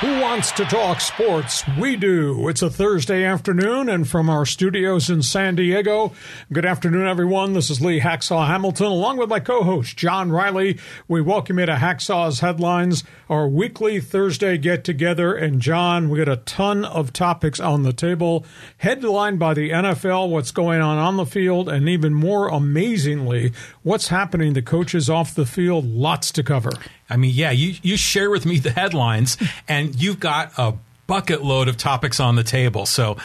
Who wants to talk sports? We do. It's a Thursday afternoon, and from our studios in San Diego, good afternoon, everyone. This is Lee Hacksaw Hamilton, along with my co host, John Riley. We welcome you to Hacksaw's Headlines, our weekly Thursday get together. And, John, we got a ton of topics on the table, headlined by the NFL, what's going on on the field, and even more amazingly, what's happening to coaches off the field. Lots to cover. I mean, yeah, you, you share with me the headlines, and you've got a bucket load of topics on the table. So,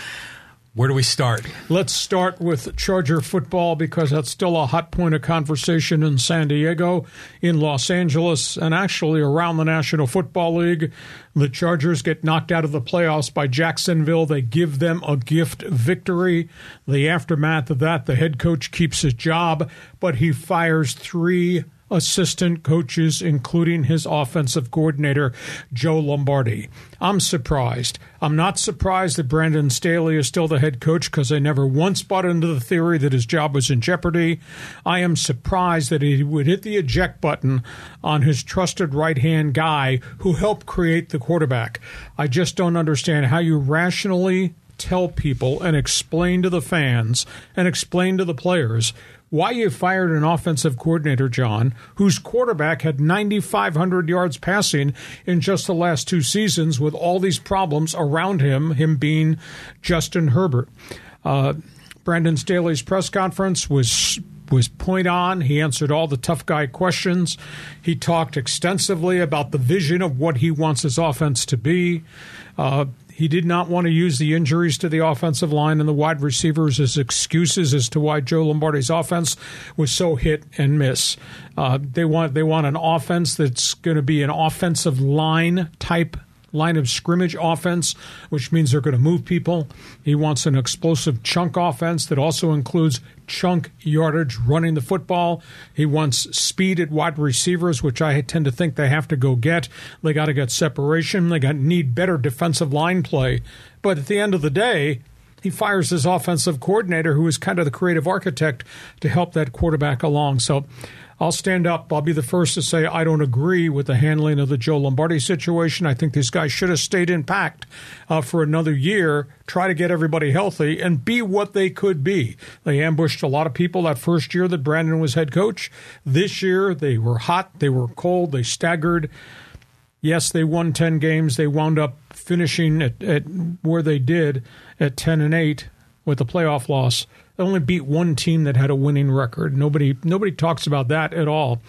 where do we start? Let's start with Charger football because that's still a hot point of conversation in San Diego, in Los Angeles, and actually around the National Football League. The Chargers get knocked out of the playoffs by Jacksonville. They give them a gift victory. The aftermath of that, the head coach keeps his job, but he fires three assistant coaches, including his offensive coordinator, Joe Lombardi. I'm surprised. I'm not surprised that Brandon Staley is still the head coach because I never once bought into the theory that his job was in jeopardy. I am surprised that he would hit the eject button on his trusted right hand guy who helped create the quarterback. I just don't understand how you rationally tell people and explain to the fans and explain to the players why you fired an offensive coordinator, John, whose quarterback had 9,500 yards passing in just the last two seasons with all these problems around him, him being Justin Herbert. Uh, Brandon Staley's press conference was was point on. He answered all the tough guy questions. He talked extensively about the vision of what he wants his offense to be. Uh, he did not want to use the injuries to the offensive line and the wide receivers as excuses as to why Joe Lombardi's offense was so hit and miss. Uh, they want they want an offense that's going to be an offensive line type line of scrimmage offense, which means they're going to move people. He wants an explosive chunk offense that also includes chunk yardage running the football. He wants speed at wide receivers, which I tend to think they have to go get. They got to get separation. They got need better defensive line play. But at the end of the day, he fires his offensive coordinator, who is kind of the creative architect, to help that quarterback along. So I'll stand up. I'll be the first to say I don't agree with the handling of the Joe Lombardi situation. I think these guys should have stayed in pact uh, for another year, try to get everybody healthy, and be what they could be. They ambushed a lot of people that first year that Brandon was head coach. This year, they were hot, they were cold, they staggered. Yes, they won 10 games. They wound up finishing at, at where they did at 10 and 8 with a playoff loss. They only beat one team that had a winning record. Nobody nobody talks about that at all.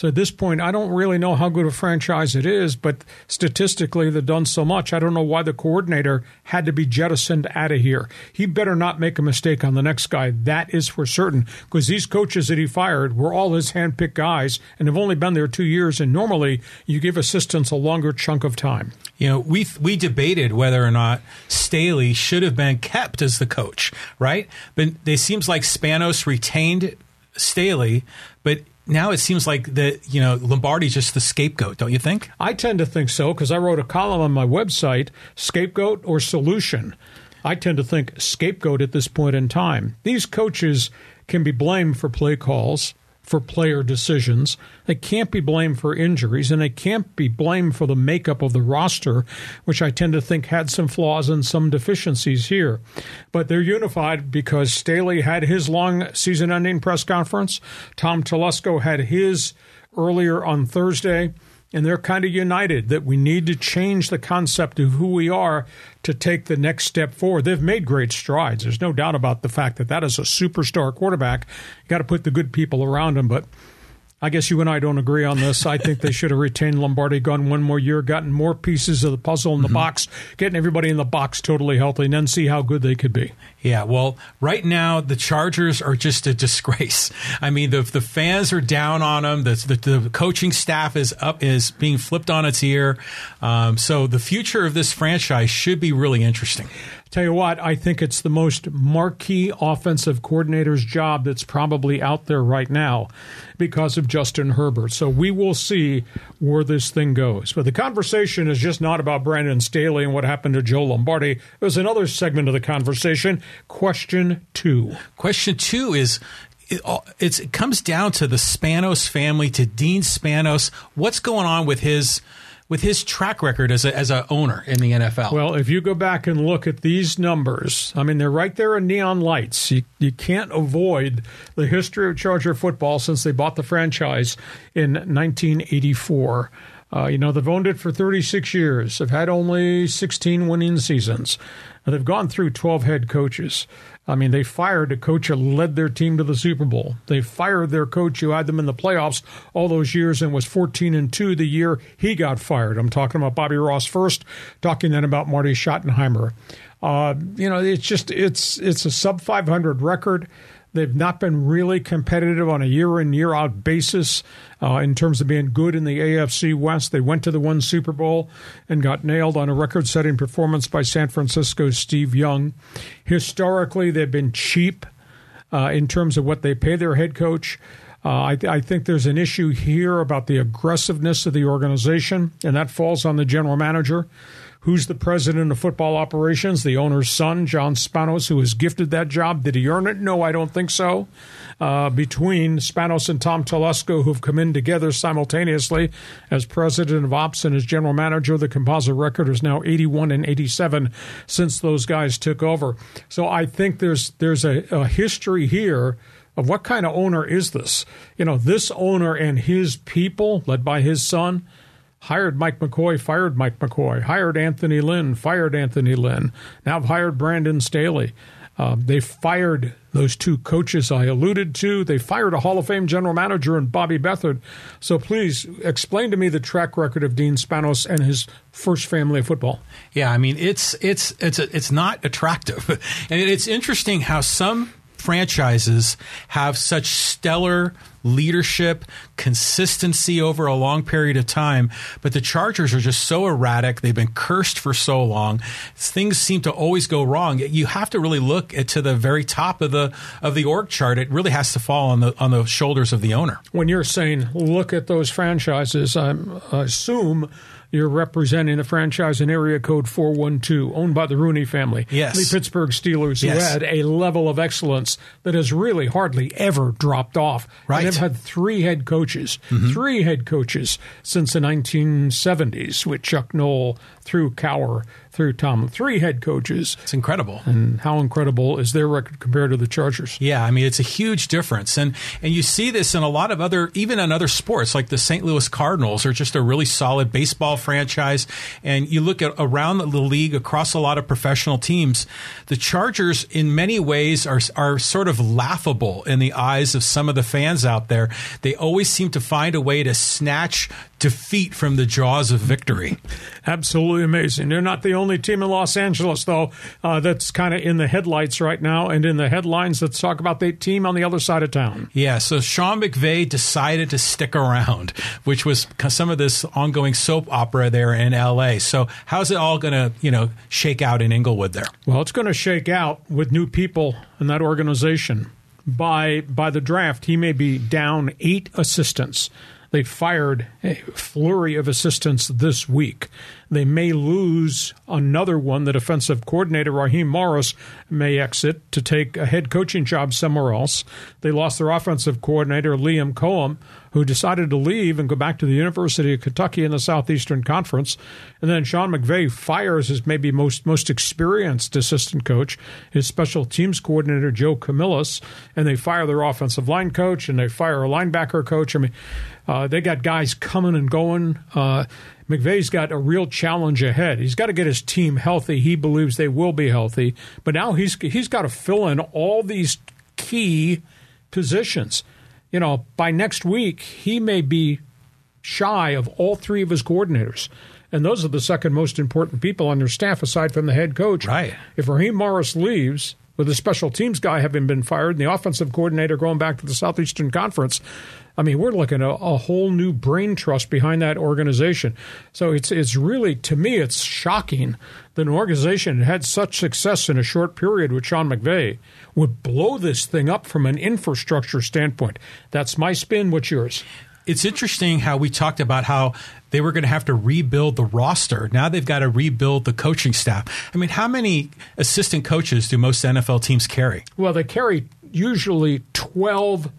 So at this point, I don't really know how good a franchise it is, but statistically, they've done so much. I don't know why the coordinator had to be jettisoned out of here. He better not make a mistake on the next guy. That is for certain, because these coaches that he fired were all his handpicked guys and have only been there two years. And normally, you give assistants a longer chunk of time. You know, we we debated whether or not Staley should have been kept as the coach, right? But it seems like Spanos retained Staley, but now it seems like that you know Lombardi's just the scapegoat, don't you think? I tend to think so because I wrote a column on my website, scapegoat or solution. I tend to think scapegoat at this point in time. These coaches can be blamed for play calls for player decisions. They can't be blamed for injuries, and they can't be blamed for the makeup of the roster, which I tend to think had some flaws and some deficiencies here. But they're unified because Staley had his long season ending press conference, Tom Telesco had his earlier on Thursday and they're kind of united that we need to change the concept of who we are to take the next step forward. They've made great strides. There's no doubt about the fact that that is a superstar quarterback. You got to put the good people around him, but I guess you and I don't agree on this. I think they should have retained Lombardi, gone one more year, gotten more pieces of the puzzle in the mm-hmm. box, getting everybody in the box totally healthy, and then see how good they could be. Yeah, well, right now the Chargers are just a disgrace. I mean, the the fans are down on them. The the, the coaching staff is up is being flipped on its ear. Um, so the future of this franchise should be really interesting. Tell you what, I think it's the most marquee offensive coordinator's job that's probably out there right now because of Justin Herbert. So we will see where this thing goes. But the conversation is just not about Brandon Staley and what happened to Joe Lombardi. There's another segment of the conversation. Question two. Question two is it, it comes down to the Spanos family, to Dean Spanos. What's going on with his with his track record as a, as a owner in the NFL. Well, if you go back and look at these numbers, I mean, they're right there in neon lights. You, you can't avoid the history of Charger football since they bought the franchise in 1984. Uh, you know, they've owned it for 36 years. They've had only 16 winning seasons. And they've gone through 12 head coaches. I mean, they fired a coach who led their team to the Super Bowl. They fired their coach who had them in the playoffs all those years and was 14 and 2 the year he got fired. I'm talking about Bobby Ross first, talking then about Marty Schottenheimer. Uh, you know, it's just it's it's a sub 500 record. They've not been really competitive on a year in, year out basis uh, in terms of being good in the AFC West. They went to the one Super Bowl and got nailed on a record setting performance by San Francisco's Steve Young. Historically, they've been cheap uh, in terms of what they pay their head coach. Uh, I, I, think there's an issue here about the aggressiveness of the organization, and that falls on the general manager. Who's the president of football operations? The owner's son, John Spanos, who was gifted that job. Did he earn it? No, I don't think so. Uh, between Spanos and Tom Telesco, who've come in together simultaneously as president of ops and as general manager, the composite record is now 81 and 87 since those guys took over. So I think there's there's a, a history here of what kind of owner is this? You know, this owner and his people, led by his son, hired Mike McCoy, fired Mike McCoy, hired Anthony Lynn, fired Anthony Lynn. Now have hired Brandon Staley. Uh, they fired those two coaches I alluded to. They fired a Hall of Fame general manager and Bobby Beathard. So please explain to me the track record of Dean Spanos and his first family of football. Yeah, I mean it's it's it's it's not attractive, and it's interesting how some franchises have such stellar leadership, consistency over a long period of time. But the Chargers are just so erratic. They've been cursed for so long. Things seem to always go wrong. You have to really look at, to the very top of the of the org chart. It really has to fall on the on the shoulders of the owner. When you're saying look at those franchises, I'm, I assume you're representing a franchise in area code 412, owned by the Rooney family. Yes. The Pittsburgh Steelers, yes. who had a level of excellence that has really hardly ever dropped off. Right. And they've had three head coaches, mm-hmm. three head coaches since the 1970s with Chuck Noll through Cowher through Tom. Three head coaches. It's incredible. And how incredible is their record compared to the Chargers? Yeah, I mean it's a huge difference. And and you see this in a lot of other even in other sports like the St. Louis Cardinals are just a really solid baseball franchise and you look at around the league across a lot of professional teams, the Chargers in many ways are are sort of laughable in the eyes of some of the fans out there. They always seem to find a way to snatch defeat from the jaws of victory. Absolutely amazing. They're not the only team in Los Angeles, though, uh, that's kind of in the headlights right now and in the headlines. Let's talk about the team on the other side of town. Yeah, so Sean McVay decided to stick around, which was some of this ongoing soap opera there in L.A. So how's it all going to, you know, shake out in Inglewood there? Well, it's going to shake out with new people in that organization. By by the draft, he may be down eight assistants. They fired a flurry of assistants this week. They may lose another one. The defensive coordinator, Raheem Morris, may exit to take a head coaching job somewhere else. They lost their offensive coordinator, Liam Coen, who decided to leave and go back to the University of Kentucky in the Southeastern Conference. And then Sean McVay fires his maybe most most experienced assistant coach, his special teams coordinator, Joe Camillus, and they fire their offensive line coach and they fire a linebacker coach. I mean, uh, they got guys coming and going. Uh, McVay's got a real challenge ahead. He's got to get his team healthy. He believes they will be healthy, but now he's he's got to fill in all these key positions. You know, by next week he may be shy of all three of his coordinators. And those are the second most important people on their staff aside from the head coach. Right. If Raheem Morris leaves, with the special teams guy having been fired and the offensive coordinator going back to the Southeastern Conference, I mean, we're looking at a, whole new brain trust behind that organization. So it's it's really to me it's shocking that an organization that had such success in a short period with Sean McVay would blow this thing up from an infrastructure standpoint. That's my spin. What's yours? It's interesting how we talked about how they were going to have to rebuild the roster. Now they've got to rebuild the coaching staff. I mean, how many assistant coaches do most NFL teams carry? Well, they carry usually 12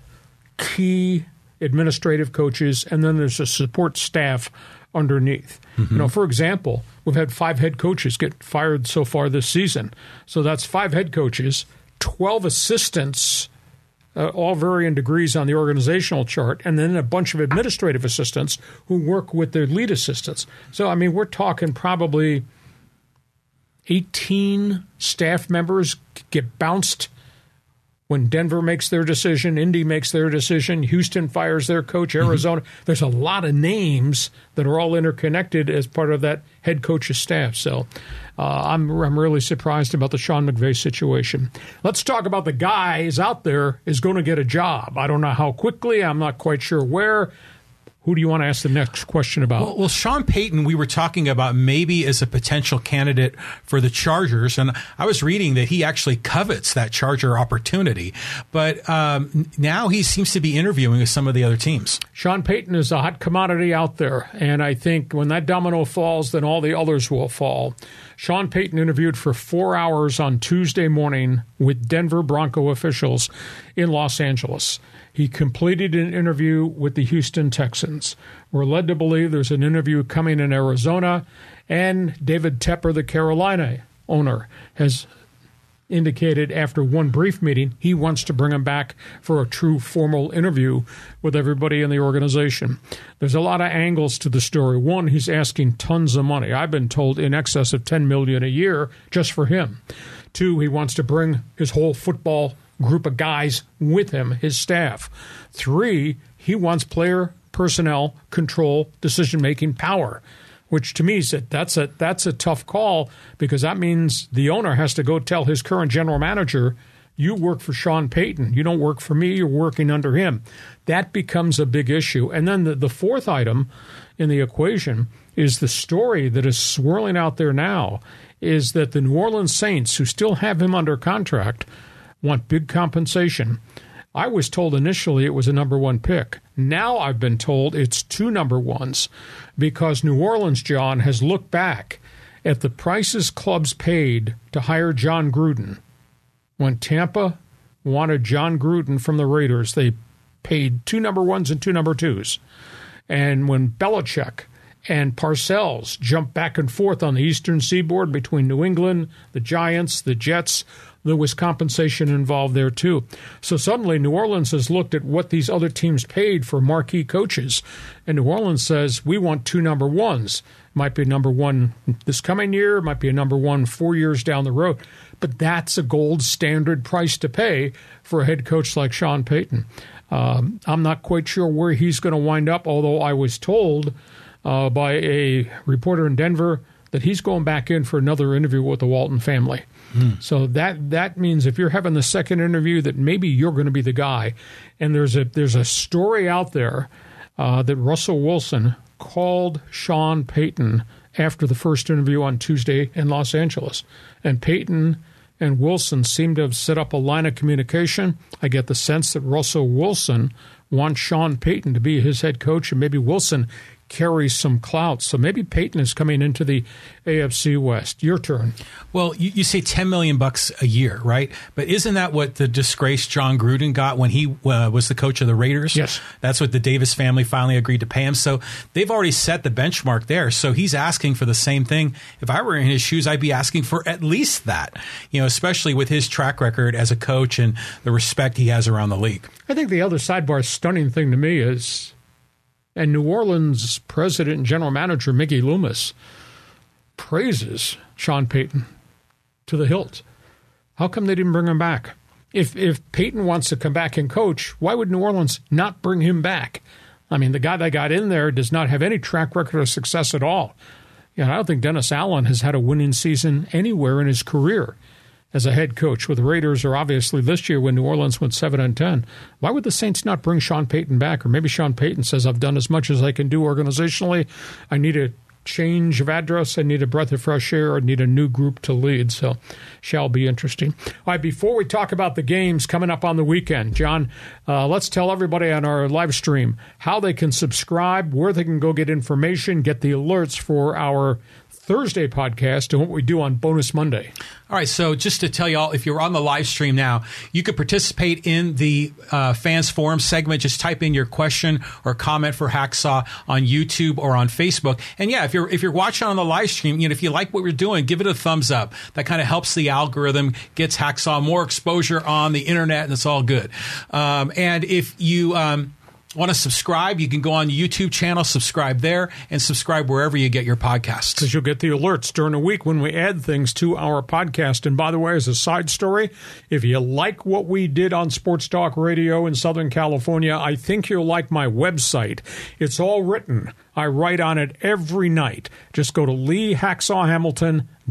key administrative coaches, and then there's a support staff underneath. Mm-hmm. You know, for example, we've had five head coaches get fired so far this season. So that's five head coaches, 12 assistants uh, all varying degrees on the organizational chart, and then a bunch of administrative assistants who work with their lead assistants. So, I mean, we're talking probably 18 staff members get bounced when Denver makes their decision, Indy makes their decision, Houston fires their coach, mm-hmm. Arizona. Mm-hmm. There's a lot of names that are all interconnected as part of that head coach's staff. So uh, I'm, I'm really surprised about the Sean McVay situation. Let's talk about the guys out there is going to get a job. I don't know how quickly. I'm not quite sure where. Who do you want to ask the next question about? Well, well, Sean Payton, we were talking about maybe as a potential candidate for the Chargers, and I was reading that he actually covets that Charger opportunity. But um, now he seems to be interviewing with some of the other teams. Sean Payton is a hot commodity out there, and I think when that domino falls, then all the others will fall. Sean Payton interviewed for four hours on Tuesday morning with Denver Bronco officials in Los Angeles. He completed an interview with the Houston Texans. We're led to believe there's an interview coming in Arizona, and David Tepper, the Carolina owner, has indicated after one brief meeting he wants to bring him back for a true formal interview with everybody in the organization. There's a lot of angles to the story. One, he's asking tons of money. I've been told in excess of 10 million a year just for him. Two, he wants to bring his whole football group of guys with him, his staff. Three, he wants player personnel control, decision making power. Which to me is that that's a that's a tough call because that means the owner has to go tell his current general manager, "You work for Sean Payton. You don't work for me. You're working under him." That becomes a big issue. And then the, the fourth item in the equation is the story that is swirling out there now is that the New Orleans Saints, who still have him under contract, want big compensation. I was told initially it was a number one pick. Now I've been told it's two number ones because New Orleans, John, has looked back at the prices clubs paid to hire Jon Gruden. When Tampa wanted Jon Gruden from the Raiders, they paid two number ones and two number twos. And when Belichick and Parcells jumped back and forth on the eastern seaboard between New England, the Giants, the Jets, there was compensation involved there too. So suddenly New Orleans has looked at what these other teams paid for marquee coaches, and New Orleans says we want two number ones. Might be a number one this coming year, might be a number one four years down the road, but that's a gold standard price to pay for a head coach like Sean Payton. Um, I'm not quite sure where he's going to wind up, although I was told uh, by a reporter in Denver that he's going back in for another interview with the Walton family. Mm. So that that means if you're having the second interview, that maybe you're going to be the guy. And there's a there's a story out there uh, that Russell Wilson called Sean Payton after the first interview on Tuesday in Los Angeles, and Payton and Wilson seem to have set up a line of communication. I get the sense that Russell Wilson wants Sean Payton to be his head coach, and maybe Wilson carries some clout. So maybe Payton is coming into the AFC West. Your turn. Well, you, you, say ten million bucks a year, right? But isn't that what the disgraced Jon Gruden got when he uh, was the coach of the Raiders? Yes, that's what the Davis family finally agreed to pay him. So they've already set the benchmark there. So he's asking for the same thing. If I were in his shoes, I'd be asking for at least that. You know, especially with his track record as a coach and the respect he has around the league. I think the other sidebar stunning thing to me is and New Orleans president and general manager Mickey Loomis praises Sean Payton to the hilt. How come they didn't bring him back? If if Payton wants to come back and coach, why would New Orleans not bring him back? I mean, the guy that got in there does not have any track record of success at all. Know, I don't think Dennis Allen has had a winning season anywhere in his career. As a head coach. With the Raiders, or obviously this year when New Orleans went seven and ten, why would the Saints not bring Sean Payton back? Or maybe Sean Payton says, "I've done as much as I can do organizationally. I need a change of address. I need a breath of fresh air. I need a new group to lead. So, shall be interesting. All right, before we talk about the games coming up on the weekend, John, uh, let's tell everybody on our live stream how they can subscribe, where they can go get information, get the alerts for our Thursday podcast and what we do on Bonus Monday. All right, so just to tell y'all, if you're on the live stream now, you could participate in the uh, fans forum segment. Just type in your question or comment for Hacksaw on YouTube or on Facebook. And yeah, if you're if you're watching on the live stream, you know, if you like what we're doing, give it a thumbs up. That kind of helps the algorithm, gets Hacksaw more exposure on the internet, and it's all good. Um, and if you um, want to subscribe, you can go on the YouTube channel, subscribe there, and subscribe wherever you get your podcasts. Because you'll get the alerts during the week when we add things to our podcast. And by the way, as a side story, if you like what we did on Sports Talk Radio in Southern California, I think you'll like my website. It's all written. I write on it every night. Just go to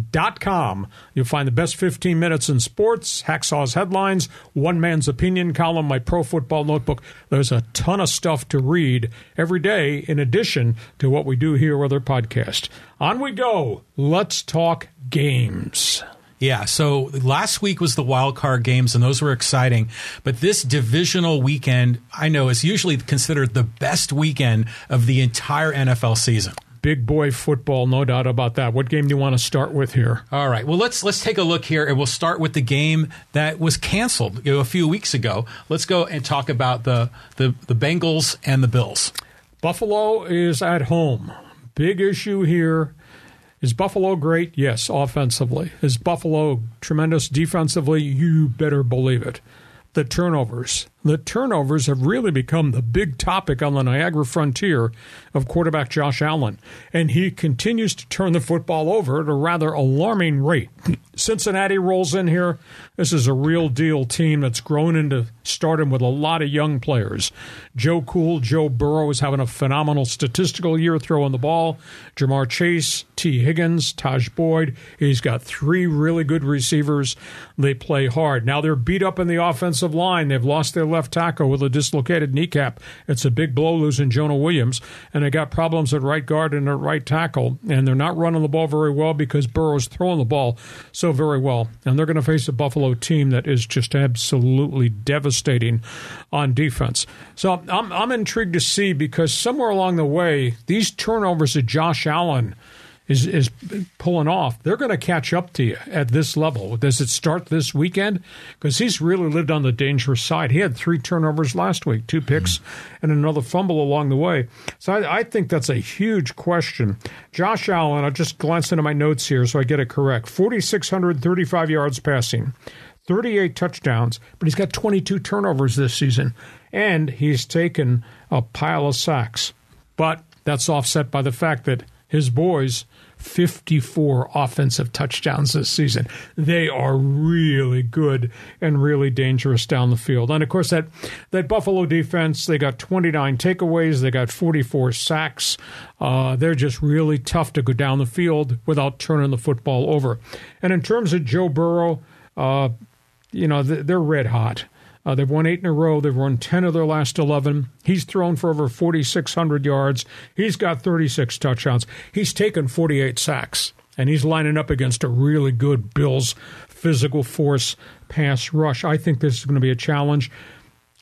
leehacksawhamilton.com. You'll find the best 15 minutes in sports, Hacksaw's headlines, one man's opinion column, my pro football notebook. There's a ton of stuff to read every day in addition to what we do here with our podcast. On we go. Let's talk games. Yeah, so last week was the wild card games, and those were exciting. But this divisional weekend, I know, is usually considered the best weekend of the entire NFL season. Big boy football, no doubt about that. What game do you want to start with here? All right. Well, let's let's take a look here, and we'll start with the game that was canceled you know, a few weeks ago. Let's go and talk about the the, the Bengals and the Bills. Buffalo is at home. Big issue here. Is Buffalo great? Yes, offensively. Is Buffalo tremendous defensively? You better believe it. The turnovers. The turnovers have really become the big topic on the Niagara frontier of quarterback Josh Allen, and he continues to turn the football over at a rather alarming rate. Cincinnati rolls in here. This is a real deal team that's grown into stardom with a lot of young players. Joe Cool, Joe Burrow is having a phenomenal statistical year throwing the ball. Ja'Marr Chase, Tee Higgins, Taj Boyd. He's got three really good receivers. They play hard. Now they're beat up in the offensive line. They've lost their left tackle with a dislocated kneecap. It's a big blow losing Jonah Williams. And they got problems at right guard and at right tackle. And they're not running the ball very well because Burrow's throwing the ball so very well. And they're going to face a Buffalo team that is just absolutely devastating on defense. So I'm, I'm intrigued to see because somewhere along the way, these turnovers of Josh Allen is is pulling off, they're going to catch up to you at this level. Does it start this weekend? Because he's really lived on the dangerous side. He had three turnovers last week, two picks, mm-hmm. and another fumble along the way. So I, I, think that's a huge question. Josh Allen, I'll just glance into my notes here so I get it correct. 4,635 yards passing. 38 touchdowns, but he's got 22 turnovers this season, and he's taken a pile of sacks. But that's offset by the fact that his boys 54 offensive touchdowns this season. They are really good and really dangerous down the field. And of course, that, that Buffalo defense, they got 29 takeaways, they got 44 sacks. Uh, they're just really tough to go down the field without turning the football over. And in terms of Joe Burrow, uh, you know, they're red hot. Uh, they've won eight in a row. They've won 10 of their last 11. He's thrown for over 4,600 yards. He's got 36 touchdowns. He's taken 48 sacks. And he's lining up against a really good Bills physical force pass rush. I think this is going to be a challenge.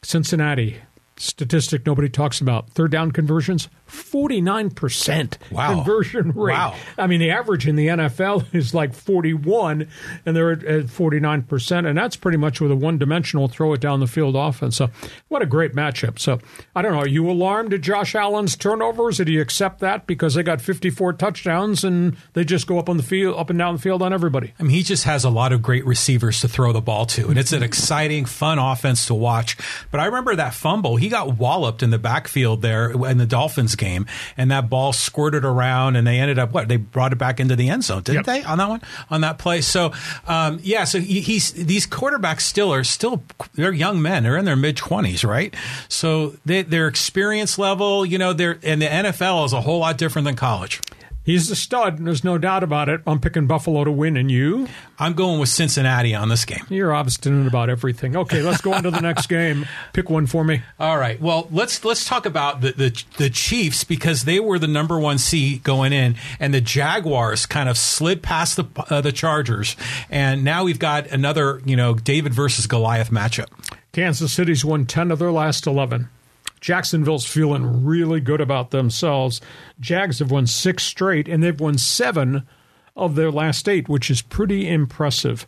Cincinnati, statistic nobody talks about third down conversions 49% wow. conversion rate. Wow. I mean, the average in the NFL is like 41, and they're at 49%, and that's pretty much with a one dimensional throw it down the field offense. So, what a great matchup. So, I don't know. Are you alarmed at Josh Allen's turnovers? Or do you accept that because they got 54 touchdowns and they just go up on the field, up and down the field on everybody? I mean, he just has a lot of great receivers to throw the ball to, and it's an exciting, fun offense to watch. But I remember that fumble. He got walloped in the backfield there in the Dolphins game, and that ball squirted around, and they ended up what they brought it back into the end zone, didn't yep. they? On that one, on that play. So, um, yeah. So he, he's these quarterbacks still are still they're young men. They're in their mid twenties, right? So they, their experience level, you know, they're and the NFL is a whole lot different than college. He's a stud. There's no doubt about it. I'm picking Buffalo to win, and you? I'm going with Cincinnati on this game. You're obstinate about everything. Okay, let's go on to the next game. Pick one for me. All right. Well, let's let's talk about the, the the Chiefs because they were the number one seed going in, and the Jaguars kind of slid past the uh, the Chargers, and now we've got another you know David versus Goliath matchup. Kansas City's won ten of their last eleven. Jacksonville's feeling really good about themselves. Jags have won six straight, and they've won seven of their last eight, which is pretty impressive.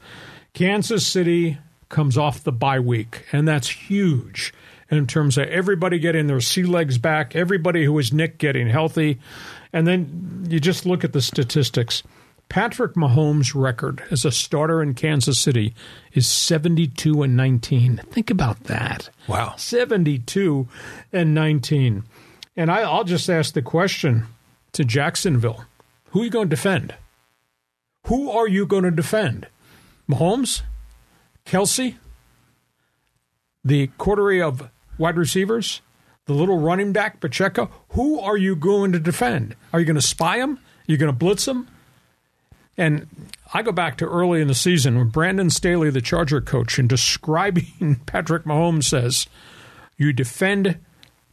Kansas City comes off the bye week, and that's huge in terms of everybody getting their sea legs back, everybody who was Nick getting healthy. And then you just look at the statistics. Patrick Mahomes' record as a starter in Kansas City is 72 and 19. Think about that. Wow. 72 and 19. And I, will just ask the question to Jacksonville who are you going to defend? Who are you going to defend? Mahomes? Kelce? The quartery of wide receivers? The little running back, Pacheco? Who are you going to defend? Are you going to spy him? Are you going to blitz him? And I go back to early in the season when Brandon Staley, the Charger coach, in describing Patrick Mahomes, says, You defend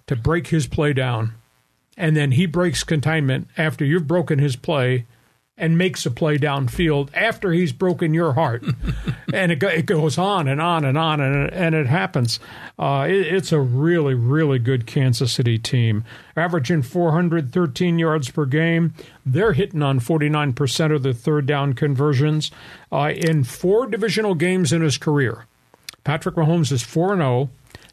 to break his play down, and then he breaks containment after you've broken his play and makes a play downfield after he's broken your heart. and it, it goes on and on and on, and, and it happens. Uh, it, it's a really, really good Kansas City team. Averaging 413 yards per game. They're hitting on 49% of the third down conversions. Uh, in four divisional games in his career, Patrick Mahomes is 4 0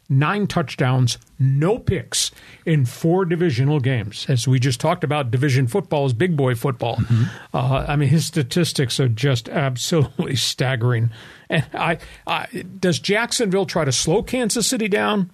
nine touchdowns, no picks in four divisional games. As we just talked about, division football is big boy football. Mm-hmm. Uh, I mean, his statistics are just absolutely staggering. And I, I, does Jacksonville try to slow Kansas City down?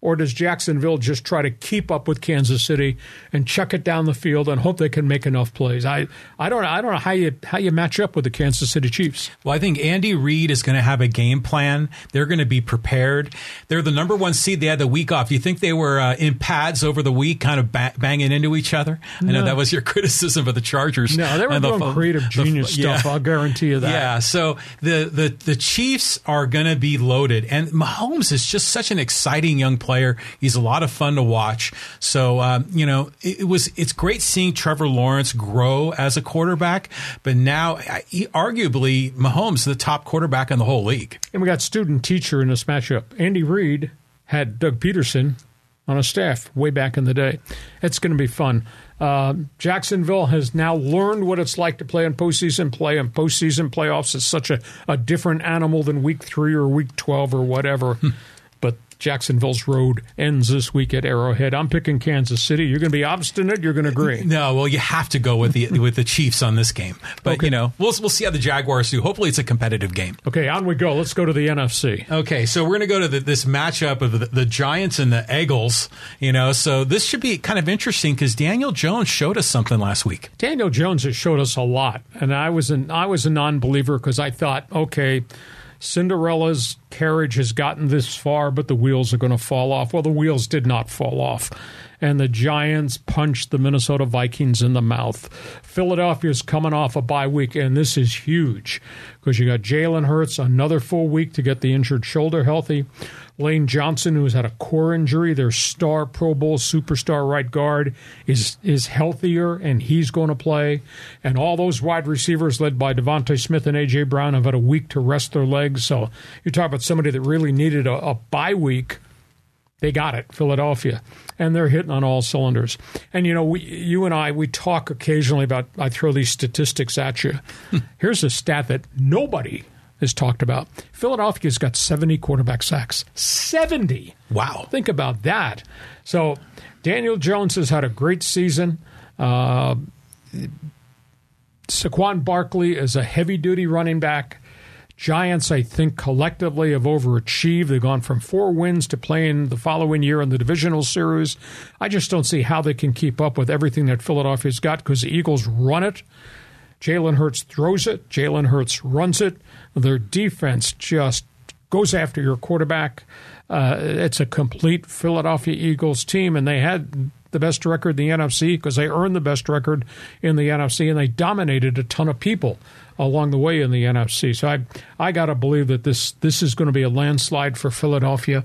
Or does Jacksonville just try to keep up with Kansas City and chuck it down the field and hope they can make enough plays? I, I don't I don't know how you how you match up with the Kansas City Chiefs. Well, I think Andy Reid is going to have a game plan. They're going to be prepared. They're the number one seed. They had the week off. You think they were uh, in pads over the week, kind of ba- banging into each other? No. I know that was your criticism of the Chargers. No, they were doing the, creative genius the, stuff. Yeah. I'll guarantee you that. Yeah. So the the the Chiefs are going to be loaded, and Mahomes is just such an exciting young player. He's a lot of fun to watch. So um, you know, it, it, was it's great seeing Trevor Lawrence grow as a quarterback, but now he, arguably Mahomes the top quarterback in the whole league. And we got student teacher in this matchup. Andy Reid had Doug Pederson on a staff way back in the day. It's going to be fun. Uh, Jacksonville has now learned what it's like to play in postseason play, and postseason playoffs is such a, a different animal than week three or week 12 or whatever. Jacksonville's road ends this week at Arrowhead. I'm picking Kansas City. You're going to be obstinate. You're going to agree. No, well, you have to go with the with the Chiefs on this game. But okay. you know, we'll we'll see how the Jaguars do. Hopefully, it's a competitive game. Okay, on we go. Let's go to the NFC. Okay, so we're going to go to the, this matchup of the, the, Giants and the Eagles. You know, so this should be kind of interesting because Daniel Jones showed us something last week. Daniel Jones has showed us a lot, and I was an I was a non-believer because I thought, okay Cinderella's carriage has gotten this far, but the wheels are going to fall off. Well, the wheels did not fall off. And the Giants punched the Minnesota Vikings in the mouth. Philadelphia's coming off a bye week, and this is huge because you got Jalen Hurts, another full week to get the injured shoulder healthy. Lane Johnson, who's had a core injury, their star Pro Bowl superstar right guard, is is healthier and he's going to play. And all those wide receivers, led by DeVonta Smith and AJ Brown, have had a week to rest their legs. So you talk about somebody that really needed a, a bye week. They got it, Philadelphia, and they're hitting on all cylinders. And you know, we, you and I, we talk occasionally about. I throw these statistics at you. Here's a stat that nobody is talked about. Philadelphia's got 70 quarterback sacks. 70. Wow. Think about that. So Daniel Jones has had a great season. Uh, Saquon Barkley is a heavy duty running back. Giants, I think, collectively have overachieved. They've gone from four wins to playing the following year in the divisional series. I just don't see how they can keep up with everything that Philadelphia's got because the Eagles run it. Jalen Hurts throws it. Jalen Hurts runs it. Their defense just goes after your quarterback. Uh, it's a complete Philadelphia Eagles team, and they had the best record in the NFC because they earned the best record in the NFC and they dominated a ton of people along the way in the NFC. So I I got to believe that this this is going to be a landslide for Philadelphia.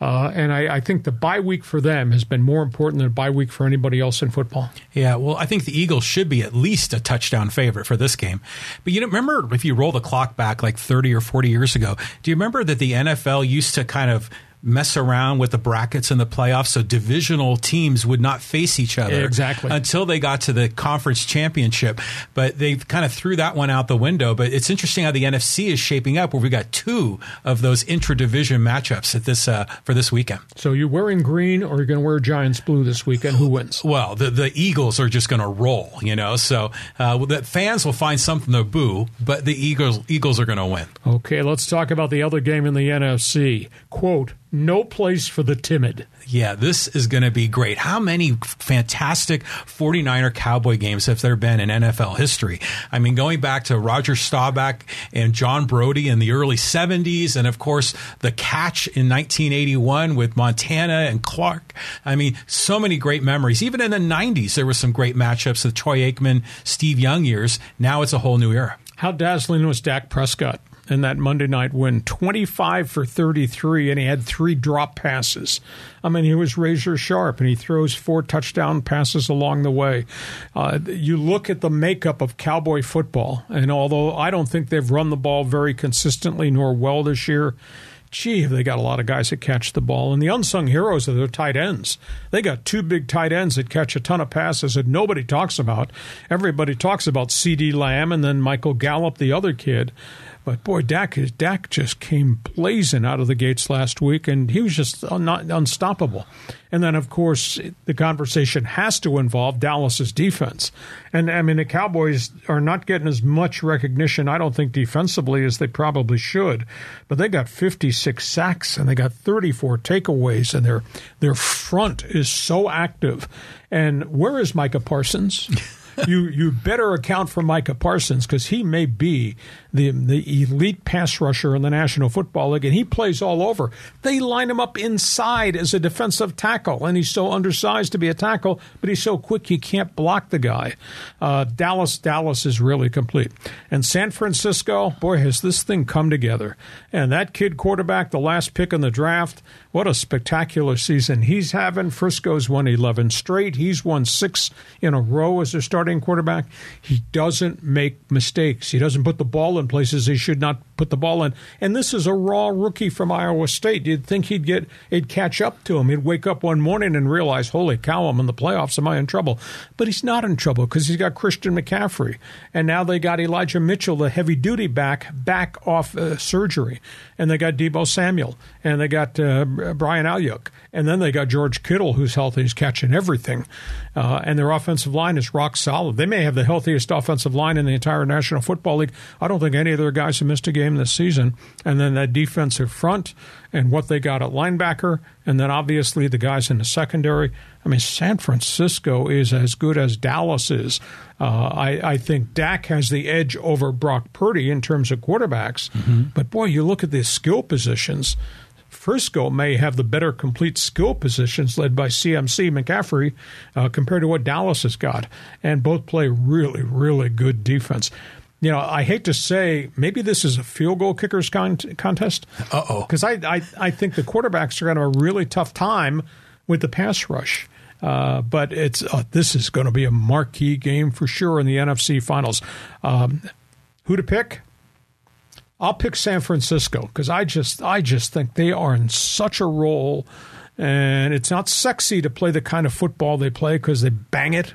Uh, and I, I, think the bye week for them has been more important than a bye week for anybody else in football. Yeah, well, I think the Eagles should be at least a touchdown favorite for this game. But you know, remember if you roll the clock back like 30 or 40 years ago, do you remember that the NFL used to kind of mess around with the brackets in the playoffs so divisional teams would not face each other exactly. until they got to the conference championship. But they kind of threw that one out the window. But it's interesting how the NFC is shaping up where we got two of those intra-division matchups at this uh, for this weekend. So you're wearing green or you're going to wear Giants blue this weekend? Who wins? Well the, the Eagles are just going to roll you know? So uh, the fans will find something to boo but the Eagles Eagles are going to win. Okay let's talk about the other game in the NFC quote no place for the timid. Yeah, this is going to be great. How many fantastic 49er Cowboy games have there been in NFL history? I mean, going back to Roger Staubach and John Brodie in the early 70s, and of course, the catch in 1981 with Montana and Clark. I mean, so many great memories. Even in the 90s, there were some great matchups with Troy Aikman, Steve Young years. Now it's a whole new era. How dazzling was Dak Prescott? In that Monday night win 25 for 33, and he had three drop passes. I mean, he was razor sharp, and he throws four touchdown passes along the way. Uh, you look at the makeup of Cowboy football, and although I don't think they've run the ball very consistently nor well this year, gee, have they got a lot of guys that catch the ball. And the unsung heroes are their tight ends. They got two big tight ends that catch a ton of passes that nobody talks about. Everybody talks about CeeDee Lamb and then Michael Gallup, the other kid. But boy, Dak, Dak just came blazing out of the gates last week, and he was just not unstoppable. And then, of course, the conversation has to involve Dallas's defense. And I mean, the Cowboys are not getting as much recognition, I don't think, defensively as they probably should. But they got 56 sacks and they got 34 takeaways, and their their front is so active. And where is Micah Parsons? you you better account for Micah Parsons because he may be the the elite pass rusher in the National Football League, and he plays all over. They line him up inside as a defensive tackle, and he's so undersized to be a tackle, but he's so quick you can't block the guy. Uh, Dallas Dallas is really complete, and San Francisco, boy, has this thing come together. And that kid quarterback, the last pick in the draft, what a spectacular season he's having. Frisco's won 11 straight. He's won six in a row as a starting quarterback. He doesn't make mistakes. He doesn't put the ball in places he should not put the ball in. And this is a raw rookie from Iowa State. You'd think he'd get, it'd catch up to him. He'd wake up one morning and realize, holy cow, I'm in the playoffs. Am I in trouble? But he's not in trouble because he's got Christian McCaffrey. And now they got Elijah Mitchell, the heavy duty back, back off uh, surgery. And they got Deebo Samuel. And they got uh, Brian Aiyuk. And then they got George Kittle, who's healthy, he's catching everything. Uh, and their offensive line is rock solid. They may have the healthiest offensive line in the entire National Football League. I don't think any of their guys have missed a game this season. And then that defensive front and what they got at linebacker, and then obviously the guys in the secondary. I mean, San Francisco is as good as Dallas is. Uh, I, I, think Dak has the edge over Brock Purdy in terms of quarterbacks. Mm-hmm. But boy, you look at the skill positions. Frisco may have the better complete skill positions led by CMC McCaffrey uh, compared to what Dallas has got. And both play really, really good defense. You know, I hate to say maybe this is a field goal kickers con- contest. Uh oh. Because I, I, I think the quarterbacks are going to have a really tough time with the pass rush. Uh, but it's uh, this is going to be a marquee game for sure in the NFC Finals. Um, who to pick? I'll pick San Francisco because I just I just think they are in such a role, and it's not sexy to play the kind of football they play because they bang it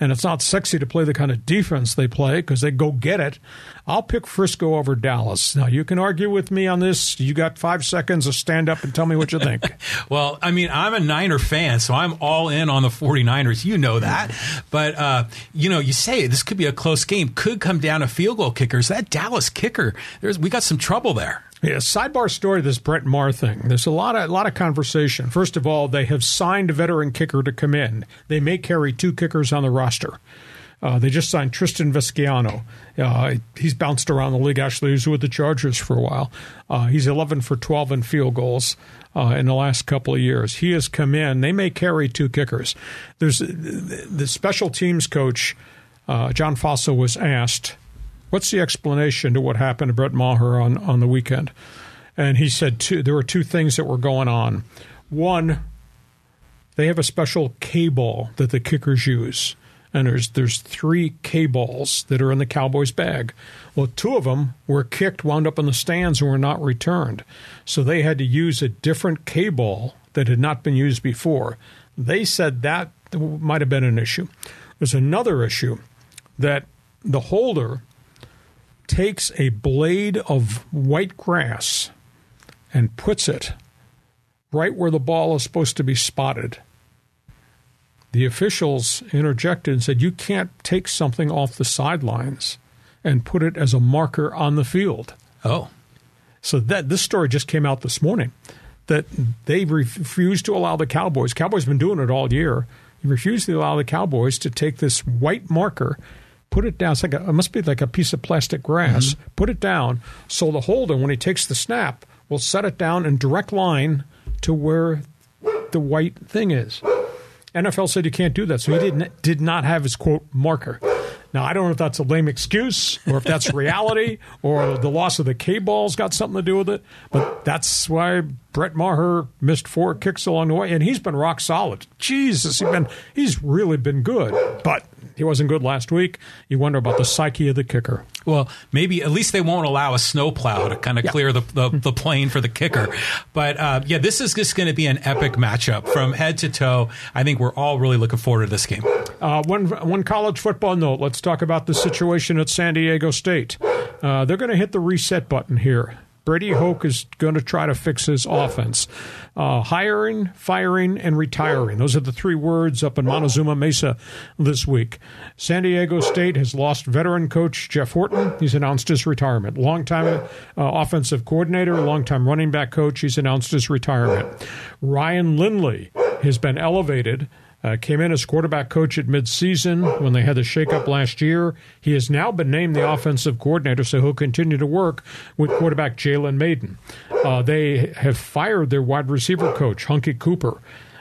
and it's not sexy to play the kind of defense they play because they go get it. I'll pick Frisco over Dallas. Now, you can argue with me on this. You got five seconds to stand up and tell me what you think. well, I mean, I'm a Niner fan, so I'm all in on the 49ers. You know that. But, uh, you know, you say this could be a close game, could come down to field goal kickers. That Dallas kicker, there's, we got some trouble there. Yeah, sidebar story this Brett Maher thing. There's a lot of a lot of conversation. First of all, they have signed a veteran kicker to come in. They may carry two kickers on the roster. Uh, they just signed Tristan Vizcaino. Uh, he's bounced around the league. Actually, he was with the Chargers for a while. Uh, he's 11 for 12 in field goals uh, in the last couple of years. He has come in. They may carry two kickers. There's the special teams coach, uh, John Fassel, was asked, "What's the explanation to what happened to Brett Maher on on the weekend?" And he said two, there were two things that were going on. One, they have a special K ball that the kickers use and there's there's three K balls that are in the Cowboys bag. Well, two of them were kicked, wound up in the stands, and were not returned. So they had to use a different K ball that had not been used before. They said that might have been an issue. There's another issue that the holder takes a blade of white grass and puts it right where the ball is supposed to be spotted the officials interjected and said, You can't take something off the sidelines and put it as a marker on the field. Oh. So that this story just came out this morning that they refused to allow the Cowboys. Cowboys been doing it all year. Refused to allow the Cowboys to take this white marker, put it down. It's like a, it must be like a piece of plastic grass. Mm-hmm. Put it down so the holder, when he takes the snap, will set it down in direct line to where the white thing is. NFL said you can't do that, so he didn't did not have his quote marker. Now I don't know if that's a lame excuse or if that's reality or the loss of the K balls got something to do with it, but that's why Brett Maher missed four kicks along the way, and he's been rock solid. Jesus, he's been he's really been good, but he wasn't good last week. You wonder about the psyche of the kicker. Well, maybe at least they won't allow a snowplow to kind of yeah. clear the, the, the, plane for the kicker. But uh, yeah, this is just going to be an epic matchup from head to toe. I think we're all really looking forward to this game. Uh, one one college football note. Let's talk about the situation at San Diego State. Uh, they're going to hit the reset button here. Brady Hoke is going to try to fix his offense. Uh, hiring, firing, and retiring. Those are the three words up in Montezuma Mesa this week. San Diego State has lost veteran coach Jeff Horton. He's announced his retirement. Longtime uh, offensive coordinator, longtime running back coach. He's announced his retirement. Ryan Lindley has been elevated uh, came in as quarterback coach at midseason when they had the shakeup last year. He has now been named the offensive coordinator, so he'll continue to work with quarterback Jalen Mayden. Uh, they have fired their wide receiver coach, Hunkie Cooper.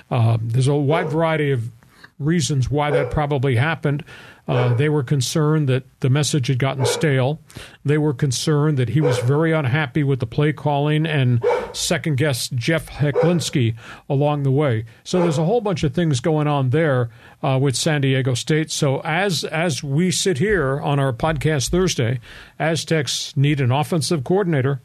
Uh, there's a wide variety of reasons why that probably happened. Uh, they were concerned that the message had gotten stale. They were concerned that he was very unhappy with the play calling and second guessed Jeff Hecklinski along the way. So there's a whole bunch of things going on there uh, with San Diego State. So as as we sit here on our podcast Thursday, Aztecs need an offensive coordinator,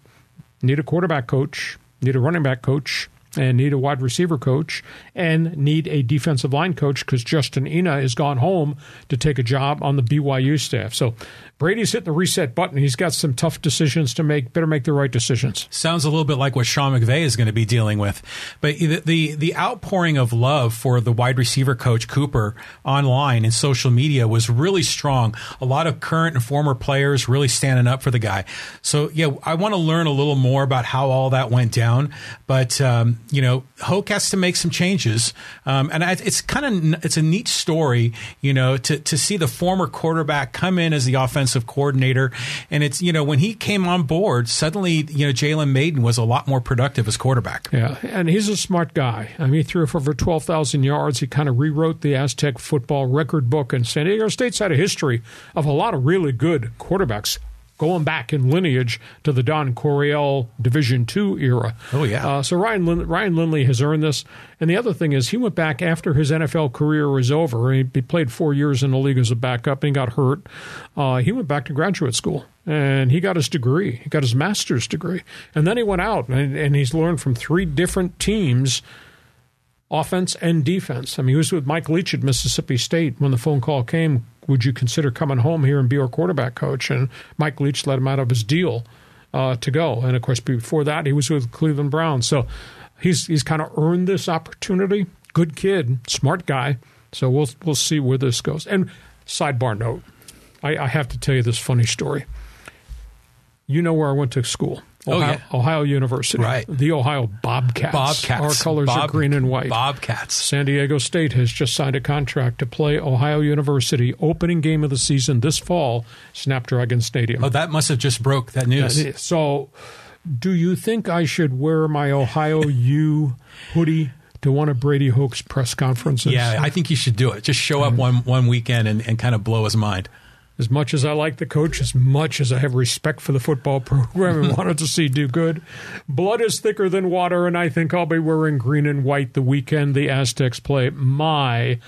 need a quarterback coach, need a running back coach, and need a wide receiver coach and need a defensive line coach because Justin Ena has gone home to take a job on the BYU staff. So Brady's hitting the reset button. He's got some tough decisions to make. Better make the right decisions. Sounds a little bit like what Sean McVay is going to be dealing with. But the, the, the outpouring of love for the wide receiver coach Cooper online and social media was really strong. A lot of current and former players really standing up for the guy. So yeah, I want to learn a little more about how all that went down. But um, you know, Hoke has to make some changes. Um, and it's kind of it's a neat story, you know, to to see the former quarterback come in as the offensive coordinator. And it's, you know, when he came on board, suddenly, you know, Jalen Mayden was a lot more productive as quarterback. Yeah. And he's a smart guy. I mean, he threw for over 12,000 yards. He kind of rewrote the Aztec football record book. And San Diego State's had a history of a lot of really good quarterbacks going back in lineage to the Don Coryell Division Two era. Oh yeah. Uh, so Ryan Lin- Ryan Lindley has earned this, and the other thing is he went back after his NFL career was over. He, he played four years in the league as a backup and he got hurt. Uh, he went back to graduate school and he got his degree. He got his master's degree, and then he went out and, and he's learned from three different teams offense and defense. I mean, he was with Mike Leach at Mississippi State when the phone call came would you consider coming home here and be our quarterback coach? And Mike Leach let him out of his deal uh, to go. And of course, before that, he was with Cleveland Browns. So he's he's kind of earned this opportunity. Good kid, smart guy. So we'll we'll see where this goes. And sidebar note, I, I have to tell you this funny story. You know where I went to school. Oh, Ohio, yeah. Ohio University. Right. The Ohio Bobcats. Bobcats. Our colors Bob- are green and white. Bobcats. San Diego State has just signed a contract to play Ohio University opening game of the season this fall, Snapdragon Stadium. Oh, that must have just broke that news. So, do you think I should wear my Ohio U hoodie to one of Brady Hoke's press conferences? Yeah, I think you should do it. Just show up mm-hmm. one one weekend and, and kind of blow his mind. As much as I like the coach, as much as I have respect for the football program and wanted to see do good, blood is thicker than water, and I think I'll be wearing green and white the weekend the Aztecs play. My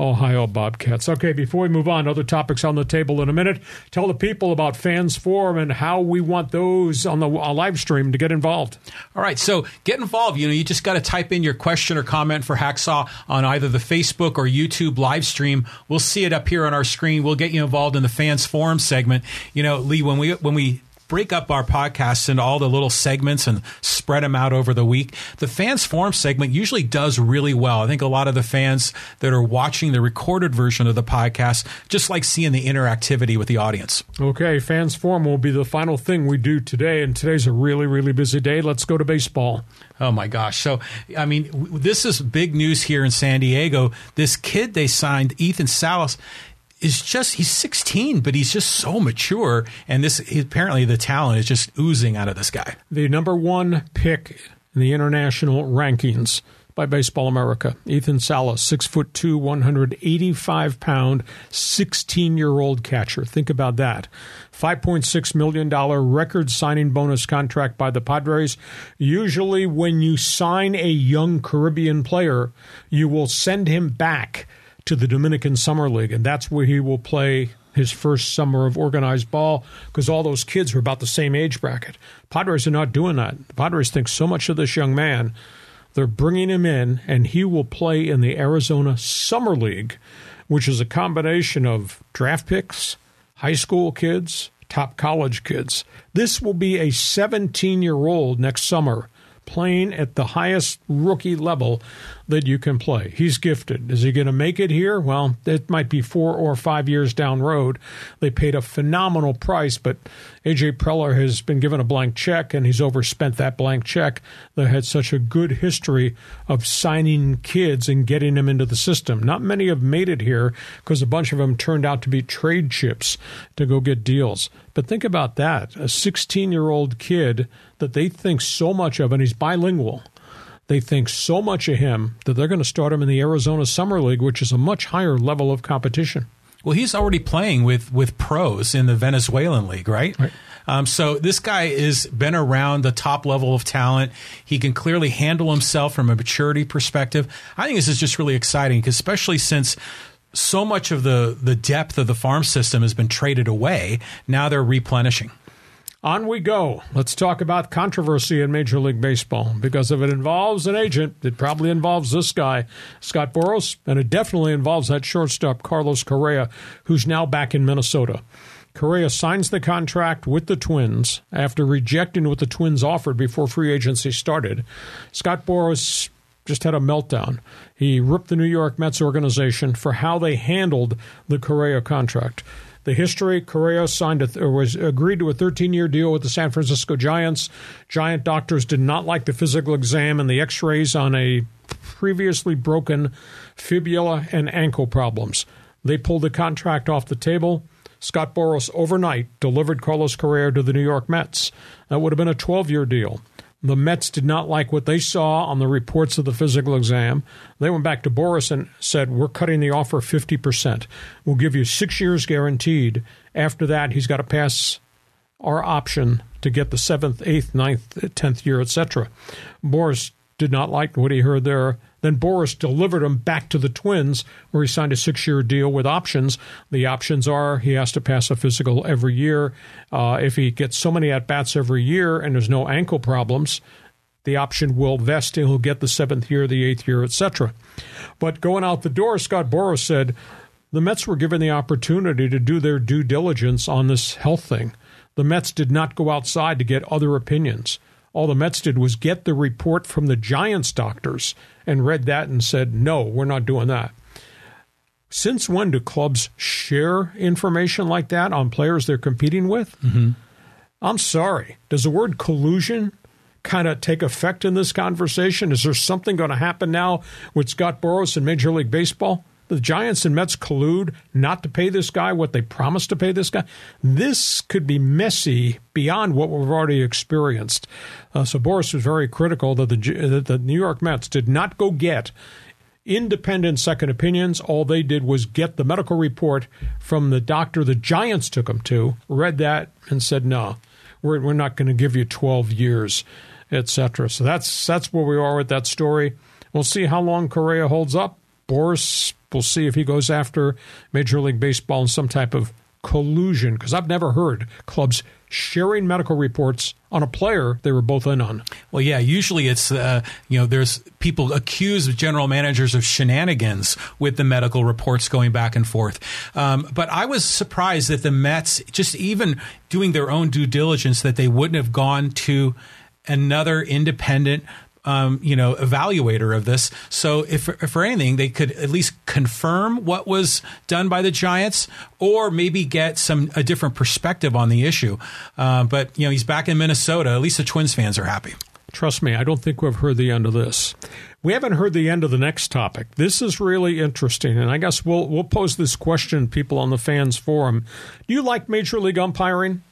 Ohio Bobcats. Okay, before we move on, other topics on the table in a minute. Tell the people about Fans Forum and how we want those on the uh, live stream to get involved. All right, so get involved. You know, you just got to type in your question or comment for Hacksaw on either the Facebook or YouTube live stream. We'll see it up here on our screen. We'll get you involved in the fans forum segment. You know, Lee, when we when we break up our podcasts into all the little segments and spread them out over the week. The fans forum segment usually does really well. I think a lot of the fans that are watching the recorded version of the podcast just like seeing the interactivity with the audience. Okay, Fans Forum will be the final thing we do today, and today's a really, really busy day. Let's go to baseball. Oh my gosh. So, I mean, w- this is big news here in San Diego. This kid they signed, Ethan Salas, is just, he's 16, but he's just so mature. And this, apparently, the talent is just oozing out of this guy. The number one pick in the international rankings by Baseball America, Ethan Salas, six foot two, 185 pound, 16 year old catcher. Think about that. $5.6 million record signing bonus contract by the Padres. Usually, when you sign a young Caribbean player, you will send him back to the Dominican Summer League, and that's where he will play his first summer of organized ball because all those kids are about the same age bracket. Padres are not doing that. The Padres think so much of this young man. They're bringing him in, and he will play in the Arizona Summer League, which is a combination of draft picks, high school kids, top college kids. This will be a 17 year old next summer playing at the highest rookie level that you can play. He's gifted. Is he going to make it here? Well, it might be four or five years down road. They paid a phenomenal price, but AJ Preller has been given a blank check and he's overspent that blank check. They had such a good history of signing kids and getting them into the system. Not many have made it here because a bunch of them turned out to be trade chips to go get deals. But think about that a 16 year old kid that they think so much of, and he's bilingual. They think so much of him that they're going to start him in the Arizona Summer League, which is a much higher level of competition. Well, he's already playing with with pros in the Venezuelan league, right? Right. Um, so this guy has been around the top level of talent. He can clearly handle himself from a maturity perspective. I think this is just really exciting, especially since so much of the the depth of the farm system has been traded away. Now they're replenishing. On we go. Let's talk about controversy in Major League Baseball because if it involves an agent, it probably involves this guy, Scott Boras, and it definitely involves that shortstop, Carlos Correa, who's now back in Minnesota. Correa signs the contract with the Twins after rejecting what the Twins offered before free agency started. Scott Boras just had a meltdown. He ripped the New York Mets organization for how they handled the Correa contract. The history: Correa signed a, or was agreed to a 13-year deal with the San Francisco Giants. Giant doctors did not like the physical exam and the X-rays on a previously broken fibula and ankle problems. They pulled the contract off the table. Scott Boras overnight delivered Carlos Correa to the New York Mets. That would have been a 12-year deal. The Mets did not like what they saw on the reports of the physical exam. They went back to Boras and said, We're cutting the offer 50%. We'll give you six years guaranteed. After that, he's got to pass our option to get the seventh, eighth, ninth, tenth year, etc. Boras did not like what he heard there. Then Boras delivered him back to the Twins, where he signed a six year deal with options. The options are he has to pass a physical every year. Uh, if he gets so many at bats every year and there's no ankle problems, the option will vest and he'll get the seventh year, the eighth year, etc. But going out the door, Scott Boras said the Mets were given the opportunity to do their due diligence on this health thing. The Mets did not go outside to get other opinions. All the Mets did was get the report from the Giants doctors and read that and said, no, we're not doing that. Since when do clubs share information like that on players they're competing with? Mm-hmm. I'm sorry. Does the word collusion kind of take effect in this conversation? Is there something going to happen now with Scott Boras in Major League Baseball? The Giants and Mets collude not to pay this guy what they promised to pay this guy. This could be messy beyond what we've already experienced. Uh, so Boras was very critical that the that the New York Mets did not go get independent second opinions. All they did was get the medical report from the doctor the Giants took him to, read that, and said, "No, we're we're not going to give you 12 years." Etc. So that's that's where we are with that story. We'll see how long Correa holds up. Boras, We'll see if he goes after Major League Baseball in some type of collusion because I've never heard clubs sharing medical reports on a player they were both in on. Well, yeah, usually it's uh, you know there's people accuse general managers of shenanigans with the medical reports going back and forth. Um, but I was surprised that the Mets just even doing their own due diligence that they wouldn't have gone to another independent um, you know, evaluator of this. So, if, if, for anything, they could at least confirm what was done by the Giants, or maybe get some a different perspective on the issue. Uh, but you know, he's back in Minnesota. At least the Twins fans are happy. Trust me, I don't think we've heard the end of this. We haven't heard the end of the next topic. This is really interesting, and I guess we'll we'll pose this question people on the fans forum. Do you like Major League umpiring?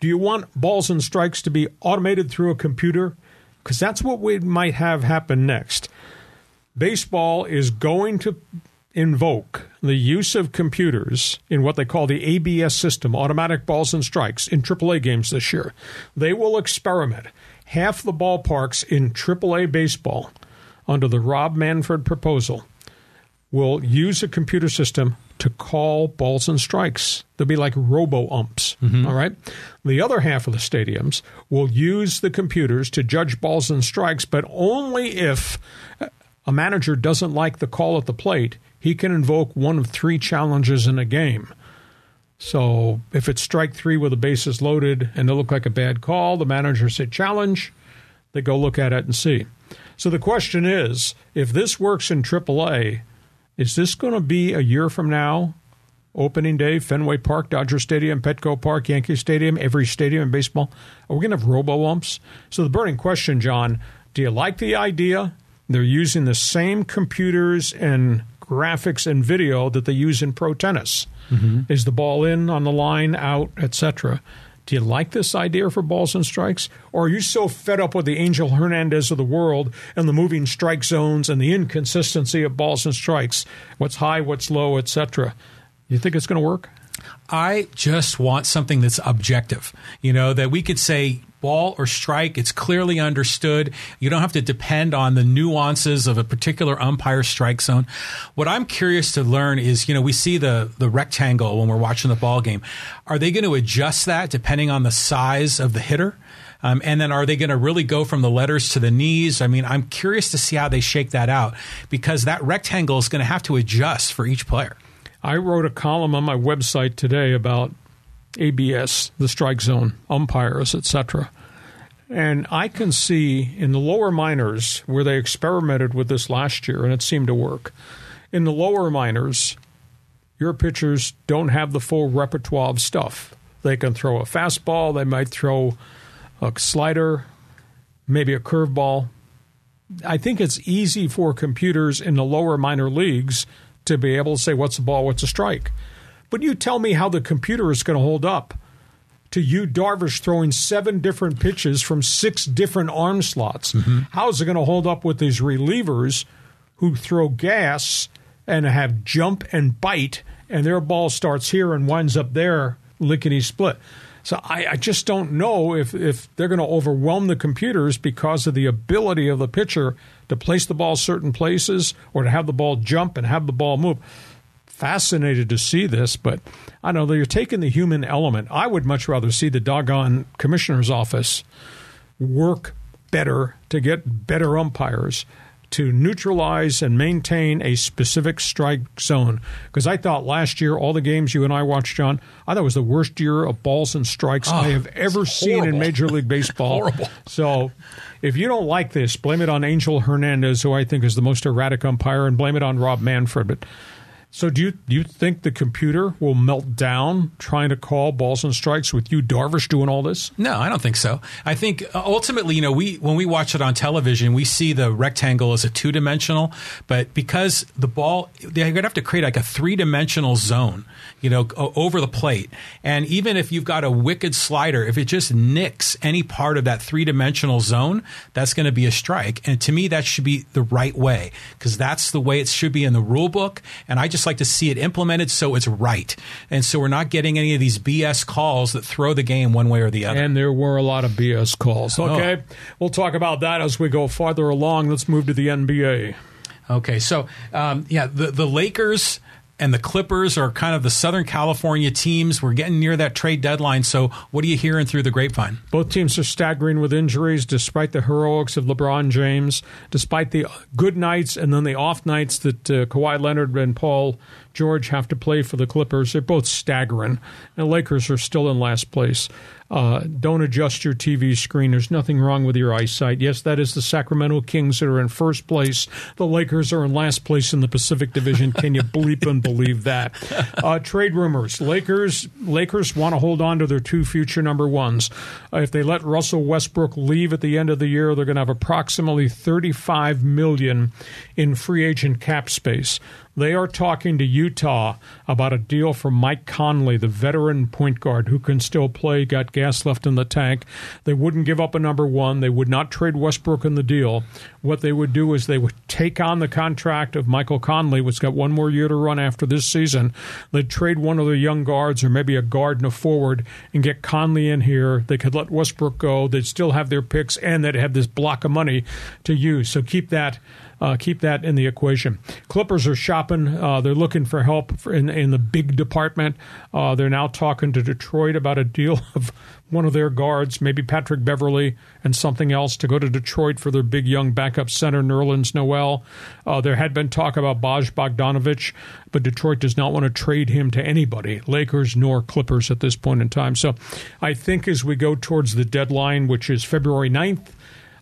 Do you want balls and strikes to be automated through a computer? Because that's what we might have happen next. Baseball is going to invoke the use of computers in what they call the ABS system, automatic balls and strikes, in AAA games this year. They will experiment. Half the ballparks in AAA baseball, under the Rob Manfred proposal, will use a computer system to call balls and strikes. They'll be like robo umps. Mm-hmm. All right. The other half of the stadiums will use the computers to judge balls and strikes, but only if a manager doesn't like the call at the plate, he can invoke one of three challenges in a game. So if it's strike three with the bases loaded and it look like a bad call, the manager said challenge. They go look at it and see. So the question is, if this works in AAA, is this going to be a year from now? Opening day, Fenway Park, Dodger Stadium, Petco Park, Yankee Stadium, every stadium in baseball. Are we going to have robo umps? So the burning question, John, do you like the idea? They're using the same computers and graphics and video that they use in pro tennis. Mm-hmm. Is the ball in on the line, out, etc. Do you like this idea for balls and strikes? Or are you so fed up with the Angel Hernandez of the world and the moving strike zones and the inconsistency of balls and strikes? What's high, what's low, etc. You think it's going to work? I just want something that's objective. You know, that we could say ball or strike, it's clearly understood. You don't have to depend on the nuances of a particular umpire strike zone. What I'm curious to learn is, you know, we see the the rectangle when we're watching the ball game. Are they going to adjust that depending on the size of the hitter? Um, and then are they going to really go from the letters to the knees? I mean, I'm curious to see how they shake that out because that rectangle is going to have to adjust for each player. I wrote a column on my website today about ABS, the strike zone, umpires, etc. And I can see in the lower minors where they experimented with this last year and it seemed to work. In the lower minors, your pitchers don't have the full repertoire of stuff. They can throw a fastball, they might throw a slider, maybe a curveball. I think it's easy for computers in the lower minor leagues to be able to say what's a ball, what's a strike. But you tell me how the computer is going to hold up to Yu Darvish throwing seven different pitches from six different arm slots. Mm-hmm. How is it going to hold up with these relievers who throw gas and have jump and bite, and their ball starts here and winds up there, lickety split? So I, I, just don't know if, if they're going to overwhelm the computers because of the ability of the pitcher to place the ball certain places or to have the ball jump and have the ball move. Fascinated to see this, but I know that you're taking the human element. I would much rather see the doggone commissioner's office work better to get better umpires to neutralize and maintain a specific strike zone. Because I thought last year, all the games you and I watched, John, I thought it was the worst year of balls and strikes oh, I ah, have ever seen in Major League Baseball. horrible. So if you don't like this, blame it on Angel Hernandez, who I think is the most erratic umpire, and blame it on Rob Manfred. But So do you do you think the computer will melt down trying to call balls and strikes with Yu Darvish doing all this? No, I don't think so. I think uh, ultimately, you know, we when we watch it on television, we see the rectangle as a two dimensional, but because the ball, they're going to have to create like a three dimensional zone, you know, over the plate. And even if you've got a wicked slider, if it just nicks any part of that three dimensional zone, that's going to be a strike. And to me, that should be the right way because that's the way it should be in the rule book. And I just like to see it implemented so it's right. And so we're not getting any of these BS calls that throw the game one way or the other. And there were a lot of BS calls. Oh. Okay. We'll talk about that as we go farther along. Let's move to the NBA. Okay, so um, yeah, the the Lakers and the Clippers are kind of the Southern California teams. We're getting near that trade deadline. So, what are you hearing through the grapevine? Both teams are staggering with injuries, despite the heroics of LeBron James, despite the good nights and then the off nights that uh, Kawhi Leonard and Paul George have to play for the Clippers. They're both staggering. And the Lakers are still in last place. Uh, don't adjust your TV screen. There's nothing wrong with your eyesight. Yes, that is the Sacramento Kings that are in first place. The Lakers are in last place in the Pacific Division. Can you bleep and believe that? Uh, trade rumors: Lakers Lakers want to hold on to their two future number ones. Uh, if they let Russell Westbrook leave at the end of the year, they're going to have approximately 35 million in free agent cap space. They are talking to Utah about a deal for Mike Conley, the veteran point guard who can still play, got gas left in the tank. They wouldn't give up a number one. They would not trade Westbrook in the deal. What they would do is they would take on the contract of Michael Conley, which got one more year to run after this season. They'd trade one of the young guards or maybe a guard and a forward and get Conley in here. They could let Westbrook go. They'd still have their picks and they'd have this block of money to use. So keep that uh, keep that in the equation. Clippers are shopping. Uh, they're looking for help for in, in the big department. Uh, they're now talking to Detroit about a deal of one of their guards, maybe Patrick Beverley, and something else to go to Detroit for their big young backup center, Nerlens Noel. Uh, there had been talk about Baj Bogdanovic, but Detroit does not want to trade him to anybody, Lakers nor Clippers at this point in time. So I think as we go towards the deadline, which is February 9th,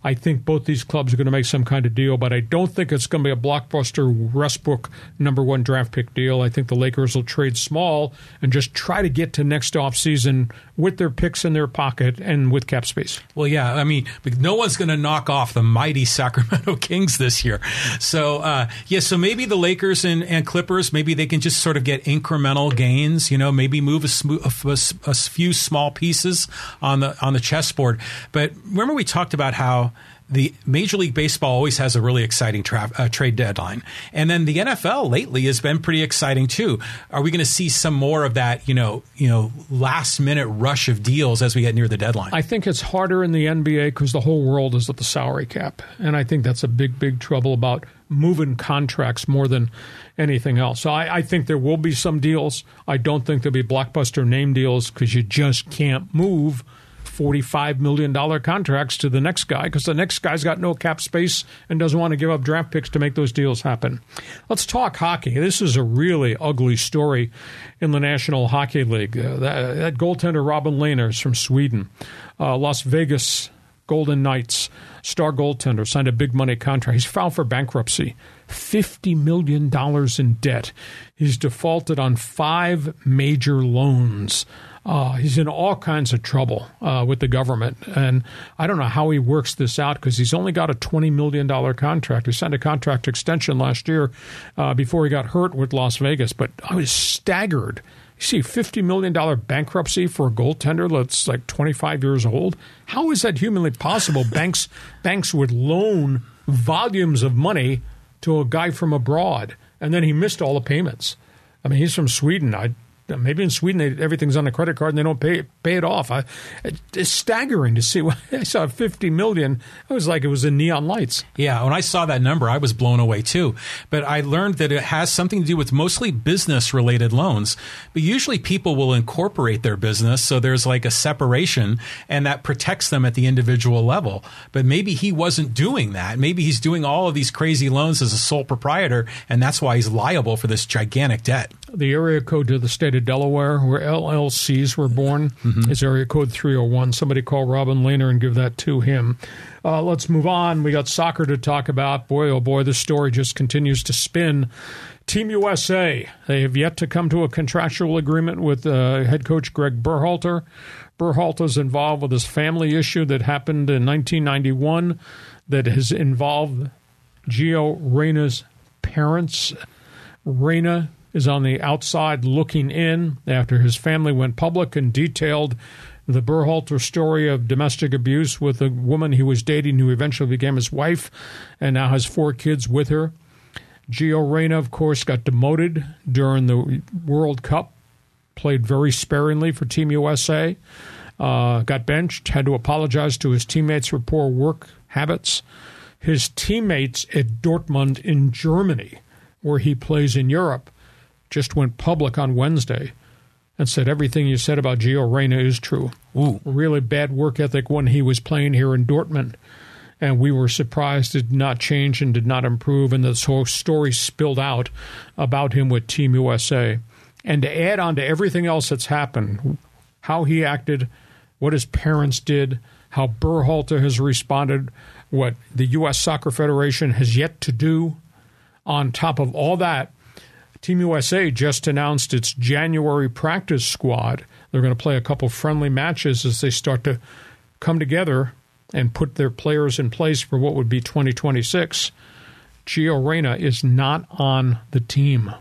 I think both these clubs are going to make some kind of deal, but I don't think it's going to be a blockbuster Westbrook number one draft pick deal. I think the Lakers will trade small and just try to get to next offseason with their picks in their pocket and with cap space. Well, yeah, I mean, no one's going to knock off the mighty Sacramento Kings this year. So, uh, yeah, so maybe the Lakers and, and, Clippers, maybe they can just sort of get incremental gains. You know, maybe move a, a, a few small pieces on the on the chessboard. But remember, we talked about how the Major League Baseball always has a really exciting tra- uh, trade deadline, and then the NFL lately has been pretty exciting too. Are we going to see some more of that? You know, you know, last minute rush of deals as we get near the deadline. I think it's harder in the NBA because the whole world is at the salary cap, and I think that's a big, big trouble about moving contracts more than anything else. So I, I think there will be some deals. I don't think there'll be blockbuster name deals because you just can't move $45 million contracts to the next guy because the next guy's got no cap space and doesn't want to give up draft picks to make those deals happen. Let's talk hockey. This is a really ugly story in the National Hockey League. Uh, that, that, goaltender Robin Lehner is from Sweden. Uh, Las Vegas Golden Knights star goaltender signed a big money contract. He's filed for bankruptcy. $50 million in debt. He's defaulted on five major loans. Uh, he's in all kinds of trouble uh, with the government. And I don't know how he works this out because he's only got a $20 million contract. He signed a contract extension last year uh, before he got hurt with Las Vegas. But I was staggered. You see, $50 million bankruptcy for a goaltender that's like 25 years old. How is that humanly possible? banks, banks would loan volumes of money to a guy from abroad, and then he missed all the payments. I mean, he's from Sweden. I maybe in Sweden they, everything's on a credit card and they don't pay pay it off. I, it's staggering to see. I saw fifty million. It was like it was in neon lights. Yeah, when I saw that number, I was blown away too. But I learned that it has something to do with mostly business related loans. But usually people will incorporate their business, so there's like a separation, and that protects them at the individual level. But maybe he wasn't doing that. Maybe he's doing all of these crazy loans as a sole proprietor, and that's why he's liable for this gigantic debt. The area code to the state of Delaware, where LLCs were born, mm-hmm. is area code 301. Somebody call Robin Lehner and give that to him. Uh, let's move on. We got soccer to talk about. Boy, oh boy, the story just continues to spin. Team USA, they have yet to come to a contractual agreement with uh, head coach Greg Berhalter. Berhalter is involved with this family issue that happened in 1991 that has involved Gio Reyna's parents. Reyna is on the outside looking in after his family went public and detailed the Berhalter story of domestic abuse with a woman he was dating who eventually became his wife and now has four kids with her. Gio Reyna, of course, got demoted during the World Cup, played very sparingly for Team USA, uh, got benched, had to apologize to his teammates for poor work habits. His teammates at Dortmund in Germany, where he plays in Europe, just went public on Wednesday and said everything you said about Gio Reyna is true. Ooh. Really bad work ethic when he was playing here in Dortmund. And we were surprised it did not change and did not improve. And this whole story spilled out about him with Team USA. And to add on to everything else that's happened, how he acted, what his parents did, how Berhalter has responded, what the U.S. Soccer Federation has yet to do. On top of all that, Team USA just announced its January practice squad. They're going to play a couple friendly matches as they start to come together and put their players in place for what would be 2026. Gio Reyna is not on the team.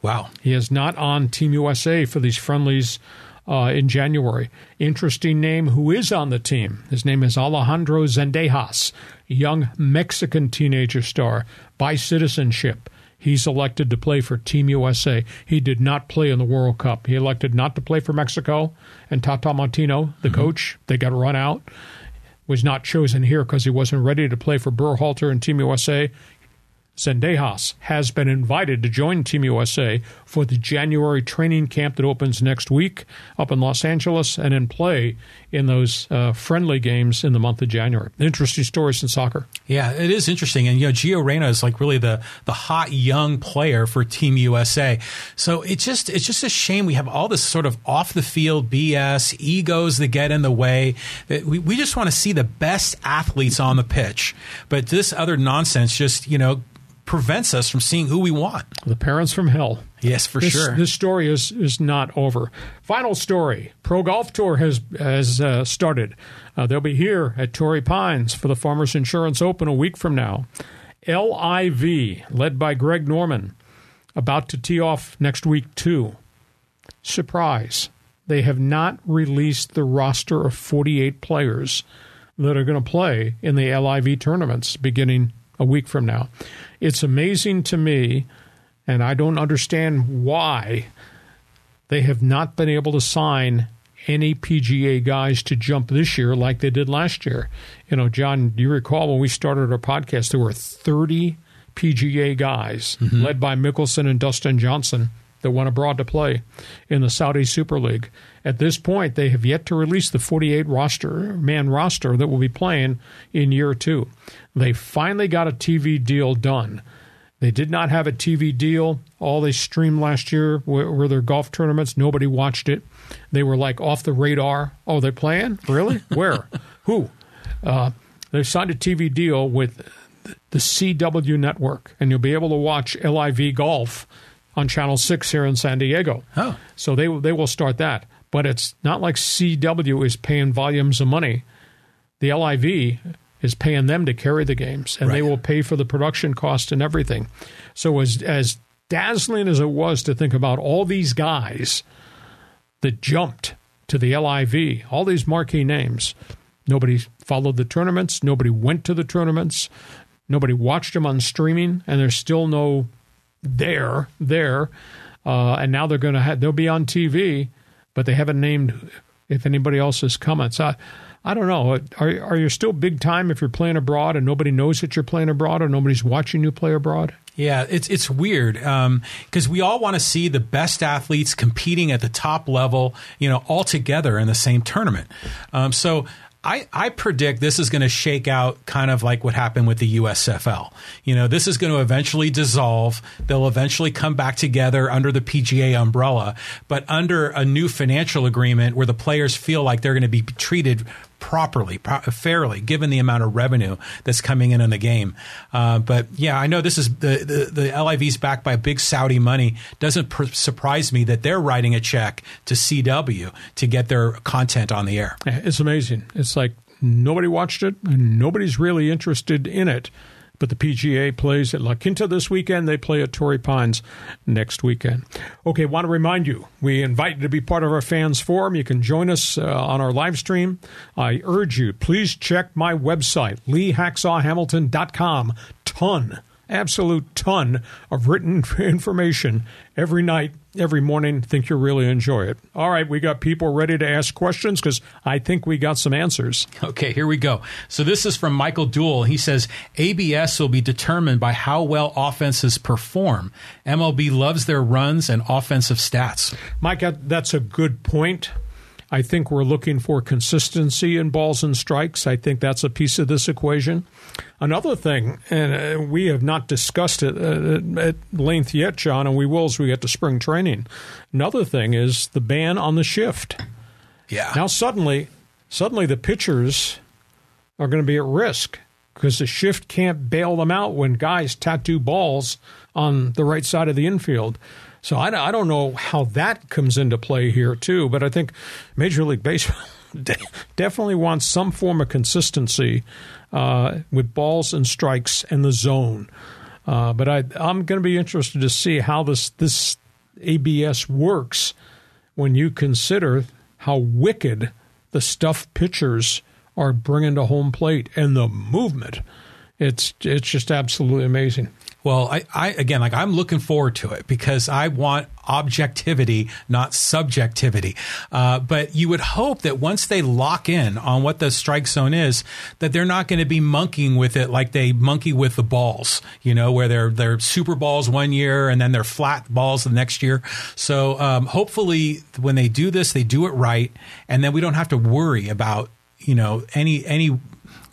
Wow. He is not on Team USA for these friendlies uh, in January. Interesting name who is on the team. His name is Alejandro Zendejas, young Mexican teenager star by citizenship. He's elected to play for Team USA. He did not play in the World Cup. He elected not to play for Mexico. And Tata Martino, the mm-hmm. coach, they got run out, was not chosen here because he wasn't ready to play for Berhalter and Team USA. Zendejas has been invited to join Team USA for the January training camp that opens next week up in Los Angeles and in play in those uh, friendly games in the month of January. Interesting stories in soccer. Yeah, it is interesting. And, you know, Gio Reyna is like really the, the hot young player for Team USA. So it's just, it's just a shame we have all this sort of off the field BS, egos that get in the way. We, we just want to see the best athletes on the pitch. But this other nonsense just, you know, prevents us from seeing who we want. The parents from hell. Yes, for this, sure. This story is is not over. Final story: Pro Golf Tour has has uh, started. Uh, they'll be here at Torrey Pines for the Farmers Insurance Open a week from now. LIV, led by Greg Norman, about to tee off next week too. Surprise! They have not released the roster of 48 players that are going to play in the LIV tournaments beginning a week from now. It's amazing to me, and I don't understand why they have not been able to sign any PGA guys to jump this year like they did last year. You know, John, do you recall when we started our podcast, there were 30 PGA guys mm-hmm. led by Mickelson and Dustin Johnson that went abroad to play in the Saudi Super League. At this point, they have yet to release the 48 roster man roster that will be playing in year two. They finally got a TV deal done. They did not have a TV deal. All they streamed last year were, were, their golf tournaments. Nobody watched it. They were like off the radar. Oh, they're playing? Really? Where? Who? Uh, they signed a TV deal with the CW network, and you'll be able to watch LIV Golf on Channel 6 here in San Diego. Oh. So they, they will start that. But it's not like CW is paying volumes of money. The LIV is paying them to carry the games, and right. they will pay for the production cost and everything. So as as dazzling as it was to think about all these guys that jumped to the LIV, all these marquee names, nobody followed the tournaments, nobody went to the tournaments, nobody watched them on streaming, and there's still no there there. Uh, and now they're going to have they'll be on TV, but they haven't named if anybody else is coming. So I don't know. Are are you still big time if you're playing abroad and nobody knows that you're playing abroad or nobody's watching you play abroad? Yeah, it's it's weird because um, we all want to see the best athletes competing at the top level, you know, all together in the same tournament. Um, so I, I predict this is going to shake out kind of like what happened with the USFL. You know, this is going to eventually dissolve. They'll eventually come back together under the PGA umbrella, but under a new financial agreement where the players feel like they're going to be treated properly, pro- fairly, given the amount of revenue that's coming in on the game. Uh, but yeah, I know this is the, the, the LIV's backed by big Saudi money. Doesn't pr- surprise me that they're writing a check to CW to get their content on the air. It's amazing. It's like nobody watched it and nobody's really interested in it. But the PGA plays at La Quinta this weekend. They play at Torrey Pines next weekend. Okay, want to remind you, we invite you to be part of our fans forum. You can join us uh, on our live stream. I urge you, please check my website, leehacksawhamilton.com. Ton absolute ton of written information every night, every morning. Think you'll really enjoy it. All right, we got people ready to ask questions because I think we got some answers. Okay, here we go. So this is from Michael Duell. He says ABS will be determined by how well offenses perform. MLB loves their runs and offensive stats. Mike, that's a good point. I think we're looking for consistency in balls and strikes. I think that's a piece of this equation. Another thing, and uh, we have not discussed it uh, at length yet, John, and we will as we get to spring training. Another thing is the ban on the shift. Yeah. Now suddenly, suddenly the pitchers are going to be at risk because the shift can't bail them out when guys tattoo balls on the right side of the infield. So I, I don't know how that comes into play here too, but I think Major League Baseball definitely wants some form of consistency uh, with balls and strikes and the zone. Uh, but I, I'm going to be interested to see how this this ABS works when you consider how wicked the stuff pitchers are bringing to home plate and the movement. It's it's just absolutely amazing. Well, I, I, again, like I'm looking forward to it because I want objectivity, not subjectivity. Uh, but you would hope that once they lock in on what the strike zone is, that they're not going to be monkeying with it like they monkey with the balls. You know, where they're they're super balls one year and then they're flat balls the next year. So um, hopefully, when they do this, they do it right, and then we don't have to worry about you know any any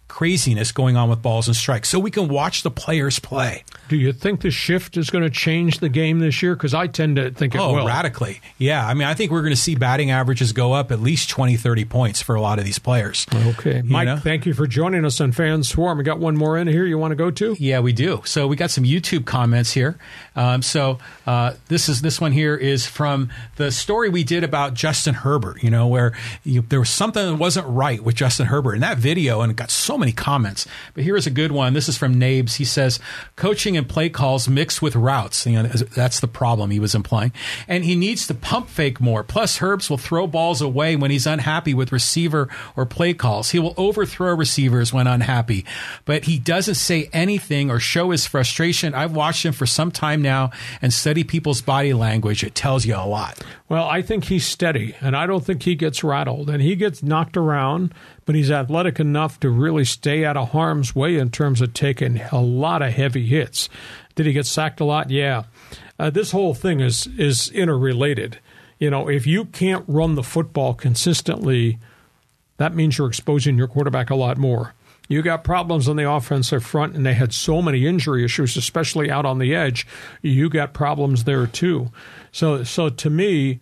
craziness going on with balls and strikes so we can watch the players play. Do you think the shift is going to change the game this year? Because I tend to think it oh, will. radically. Yeah. I mean, I think we're going to see batting averages go up at least 20, 30 points for a lot of these players. Okay. You Mike, know? thank you for joining us on Fans Forum. We got one more in here you want to go to? Yeah, we do. So we got some YouTube comments here. Um, so uh, this is this one here is from the story we did about Justin Herbert, you know, where you, there was something that wasn't right with Justin Herbert in that video, and it got so many comments. But here is a good one. This is from Nabes. He says, coaching and play calls mixed with routes. You know, that's the problem he was implying. And he needs to pump fake more. Plus, Herbs will throw balls away when he's unhappy with receiver or play calls. He will overthrow receivers when unhappy. But he doesn't say anything or show his frustration. I've watched him for some time now and study people's body language. It tells you a lot. Well, I think he's steady, and I don't think he gets rattled. And he gets knocked around, but he's athletic enough to really stay out of harm's way in terms of taking a lot of heavy hits. Did he get sacked a lot? Yeah. Uh, this whole thing is is interrelated. You know, if you can't run the football consistently, that means you're exposing your quarterback a lot more. You got problems on the offensive front, and they had so many injury issues, especially out on the edge. You got problems there too. So, so to me,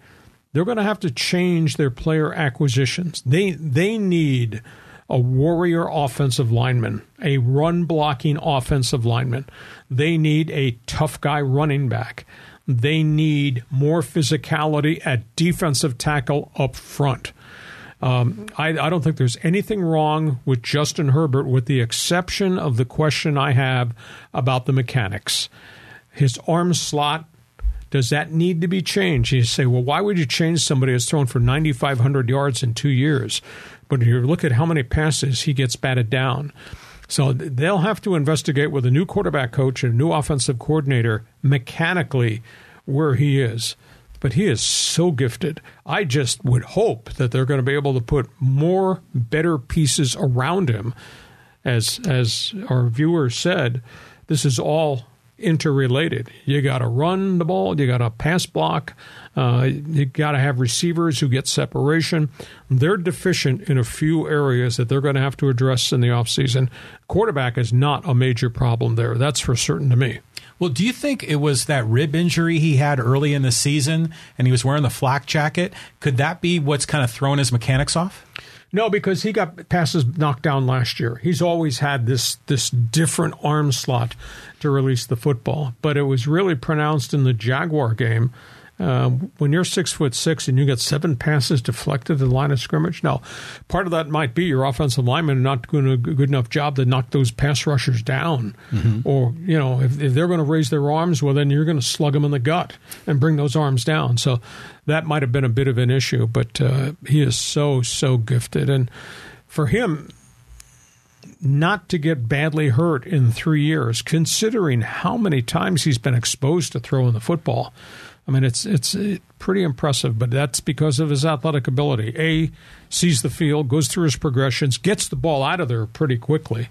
they're going to have to change their player acquisitions. They they need a warrior offensive lineman, a run blocking offensive lineman. They need a tough guy running back. They need more physicality at defensive tackle up front. Um, I, I, don't think there's anything wrong with Justin Herbert, with the exception of the question I have about the mechanics. His arm slot does that need to be changed? You say, well, why would you change somebody who's thrown for 9,500 yards in two years? But you look at how many passes he gets batted down. So they'll have to investigate with a new quarterback coach and a new offensive coordinator mechanically where he is. But he is so gifted. I just would hope that they're going to be able to put more better pieces around him. As as our viewer said, this is all interrelated. You got to run the ball, you got to pass block, uh, you got to have receivers who get separation. They're deficient in a few areas that they're going to have to address in the offseason. Quarterback is not a major problem there. That's for certain to me. Well, do you think it was that rib injury he had early in the season and he was wearing the flak jacket? Could that be what's kind of thrown his mechanics off? No, because he got passes knocked down last year. He's always had this this different arm slot to release the football, but it was really pronounced in the Jaguar game. Um, when you're six foot six and you get seven passes deflected in the line of scrimmage, now part of that might be your offensive linemen not doing a good enough job to knock those pass rushers down, mm-hmm. or you know if, if they're going to raise their arms, well then you're going to slug them in the gut and bring those arms down. So that might have been a bit of an issue, but uh, he is so so gifted, and for him not to get badly hurt in three years, considering how many times he's been exposed to throwing the football. I mean, it's it's pretty impressive, but that's because of his athletic ability. A sees the field, goes through his progressions, gets the ball out of there pretty quickly,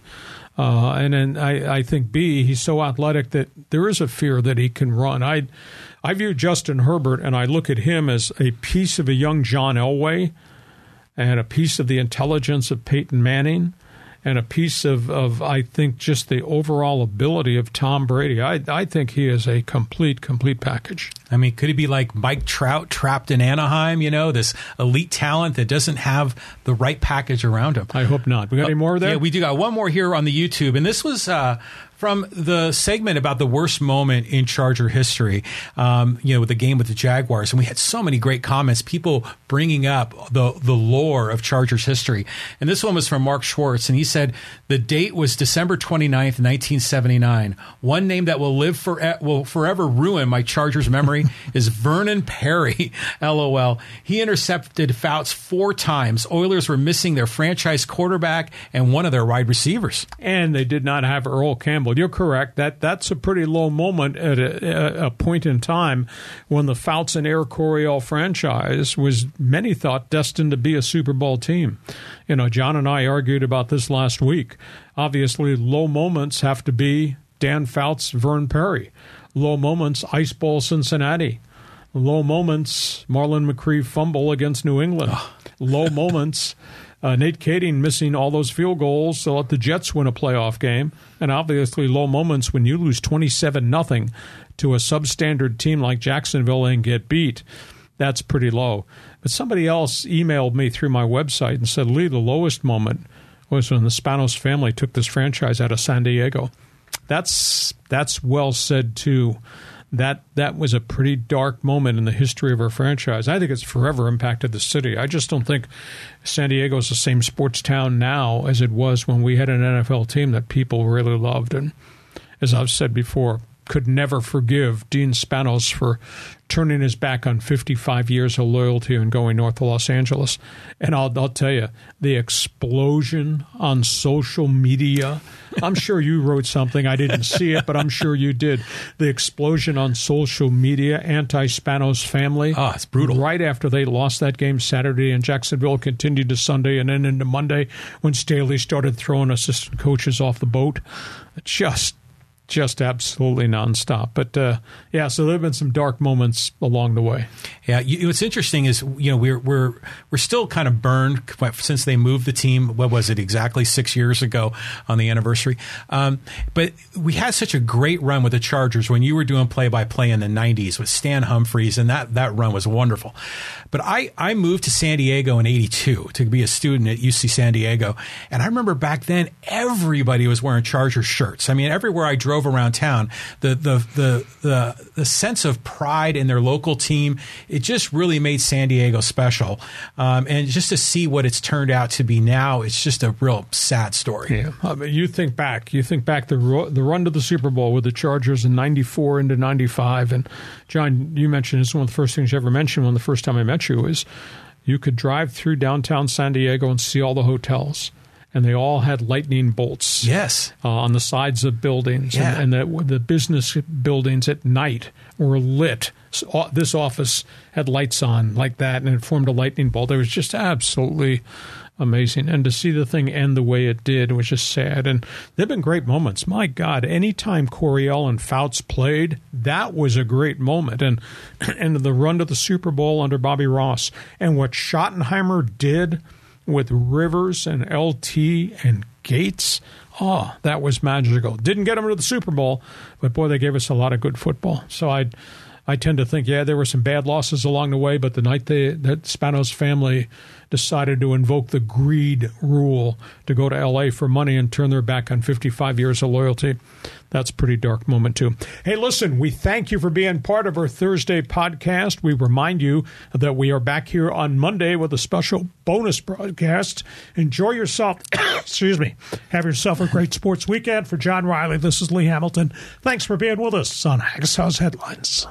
uh, and then I, I think B he's so athletic that there is a fear that he can run. I I view Justin Herbert and I look at him as a piece of a young John Elway, and a piece of the intelligence of Peyton Manning and a piece of, of I think just the overall ability of Tom Brady. I I think he is a complete complete package. I mean, could he be like Mike Trout trapped in Anaheim? You know, this elite talent that doesn't have the right package around him. I hope not. We got uh, any more there? Yeah, we do got one more here on the YouTube, and this was uh, from the segment about the worst moment in Charger history, um, you know, with the game with the Jaguars, and we had so many great comments, people bringing up the the lore of Chargers history. And this one was from Mark Schwartz, and he said the date was December 29th, 1979. One name that will live for will forever ruin my Chargers memory is Vernon Perry. LOL. He intercepted Fouts four times. Oilers were missing their franchise quarterback and one of their wide receivers, and they did not have Earl Campbell Campbell. You're correct. That that's a pretty low moment at a, a point in time when the Fouts and Air Coryell franchise was many thought destined to be a Super Bowl team. You know, John and I argued about this last week. Obviously, low moments have to be Dan Fouts, Vern Perry. Low moments, Ice Bowl Cincinnati. Low moments, Marlon McCree fumble against New England. Ah. Low moments. Uh, Nate Kaeding missing all those field goals to let the Jets win a playoff game, and obviously low moments when you lose twenty seven nothing to a substandard team like Jacksonville and get beat. That's pretty low. But somebody else emailed me through my website and said, Lee, the lowest moment was when the Spanos family took this franchise out of San Diego. That's that's well said too that that was a pretty dark moment in the history of our franchise. I think it's forever impacted the city. I just don't think San Diego is the same sports town now as it was when we had an NFL team that people really loved. And as I've said before, could never forgive Dean Spanos for turning his back on 55 years of loyalty and going north to Los Angeles. And I'll, I'll tell you, the explosion on social media. I'm sure you wrote something. I didn't see it, but I'm sure you did. The explosion on social media, anti Spanos family. Ah, it's brutal. Right after they lost that game Saturday and Jacksonville continued to Sunday and then into Monday when Staley started throwing assistant coaches off the boat. Just just absolutely nonstop. But uh, yeah, so there have been some dark moments along the way. Yeah, you, what's interesting is you know we're we're we're still kind of burned since they moved the team. What was it exactly six years ago on the anniversary? Um, but we had such a great run with the Chargers when you were doing play by play in the '90s with Stan Humphries, and that that run was wonderful. But I I moved to San Diego in '82 to be a student at UC San Diego, and I remember back then everybody was wearing Chargers shirts. I mean, everywhere I drove around town, the the the the, the sense of pride in their local team it just really made San Diego special. Um, and just to see what it's turned out to be now, it's just a real sad story. Yeah. I mean, you think back, you think back the the run to the Super Bowl with the Chargers in '94 into '95, and John, you mentioned it's one of the first things you ever mentioned when the first time I met you is you could drive through downtown San Diego and see all the hotels and they all had lightning bolts. Yes, uh, on the sides of buildings, yeah. and, and the, the business buildings at night were lit. So, this office had lights on like that, and it formed a lightning bolt. It was just absolutely amazing. And to see the thing end the way it did was just sad. And there have been great moments. My God, anytime Coryell and Fouts played, that was a great moment. And and the run to the Super Bowl under Bobby Ross and what Schottenheimer did with Rivers and LT and Gates. Oh, that was magical. Didn't get them to the Super Bowl, but boy, they gave us a lot of good football. So I, I tend to think, yeah, there were some bad losses along the way, but the night they, that Spanos family decided to invoke the greed rule to go to LA for money and turn their back on 55 years of loyalty. That's a pretty dark moment, too. Hey, listen, we thank you for being part of our Thursday podcast. We remind you that we are back here on Monday with a special bonus broadcast. Enjoy yourself. Excuse me. Have yourself a great sports weekend. For John Riley, this is Lee Hamilton. Thanks for being with us on Hacksaw's Headlines.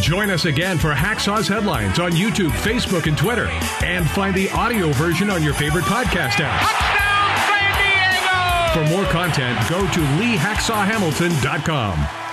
Join us again for Hacksaw's Headlines on YouTube, Facebook, and Twitter. And find the audio version on your favorite podcast app. For more content, go to leehacksawhamilton.com.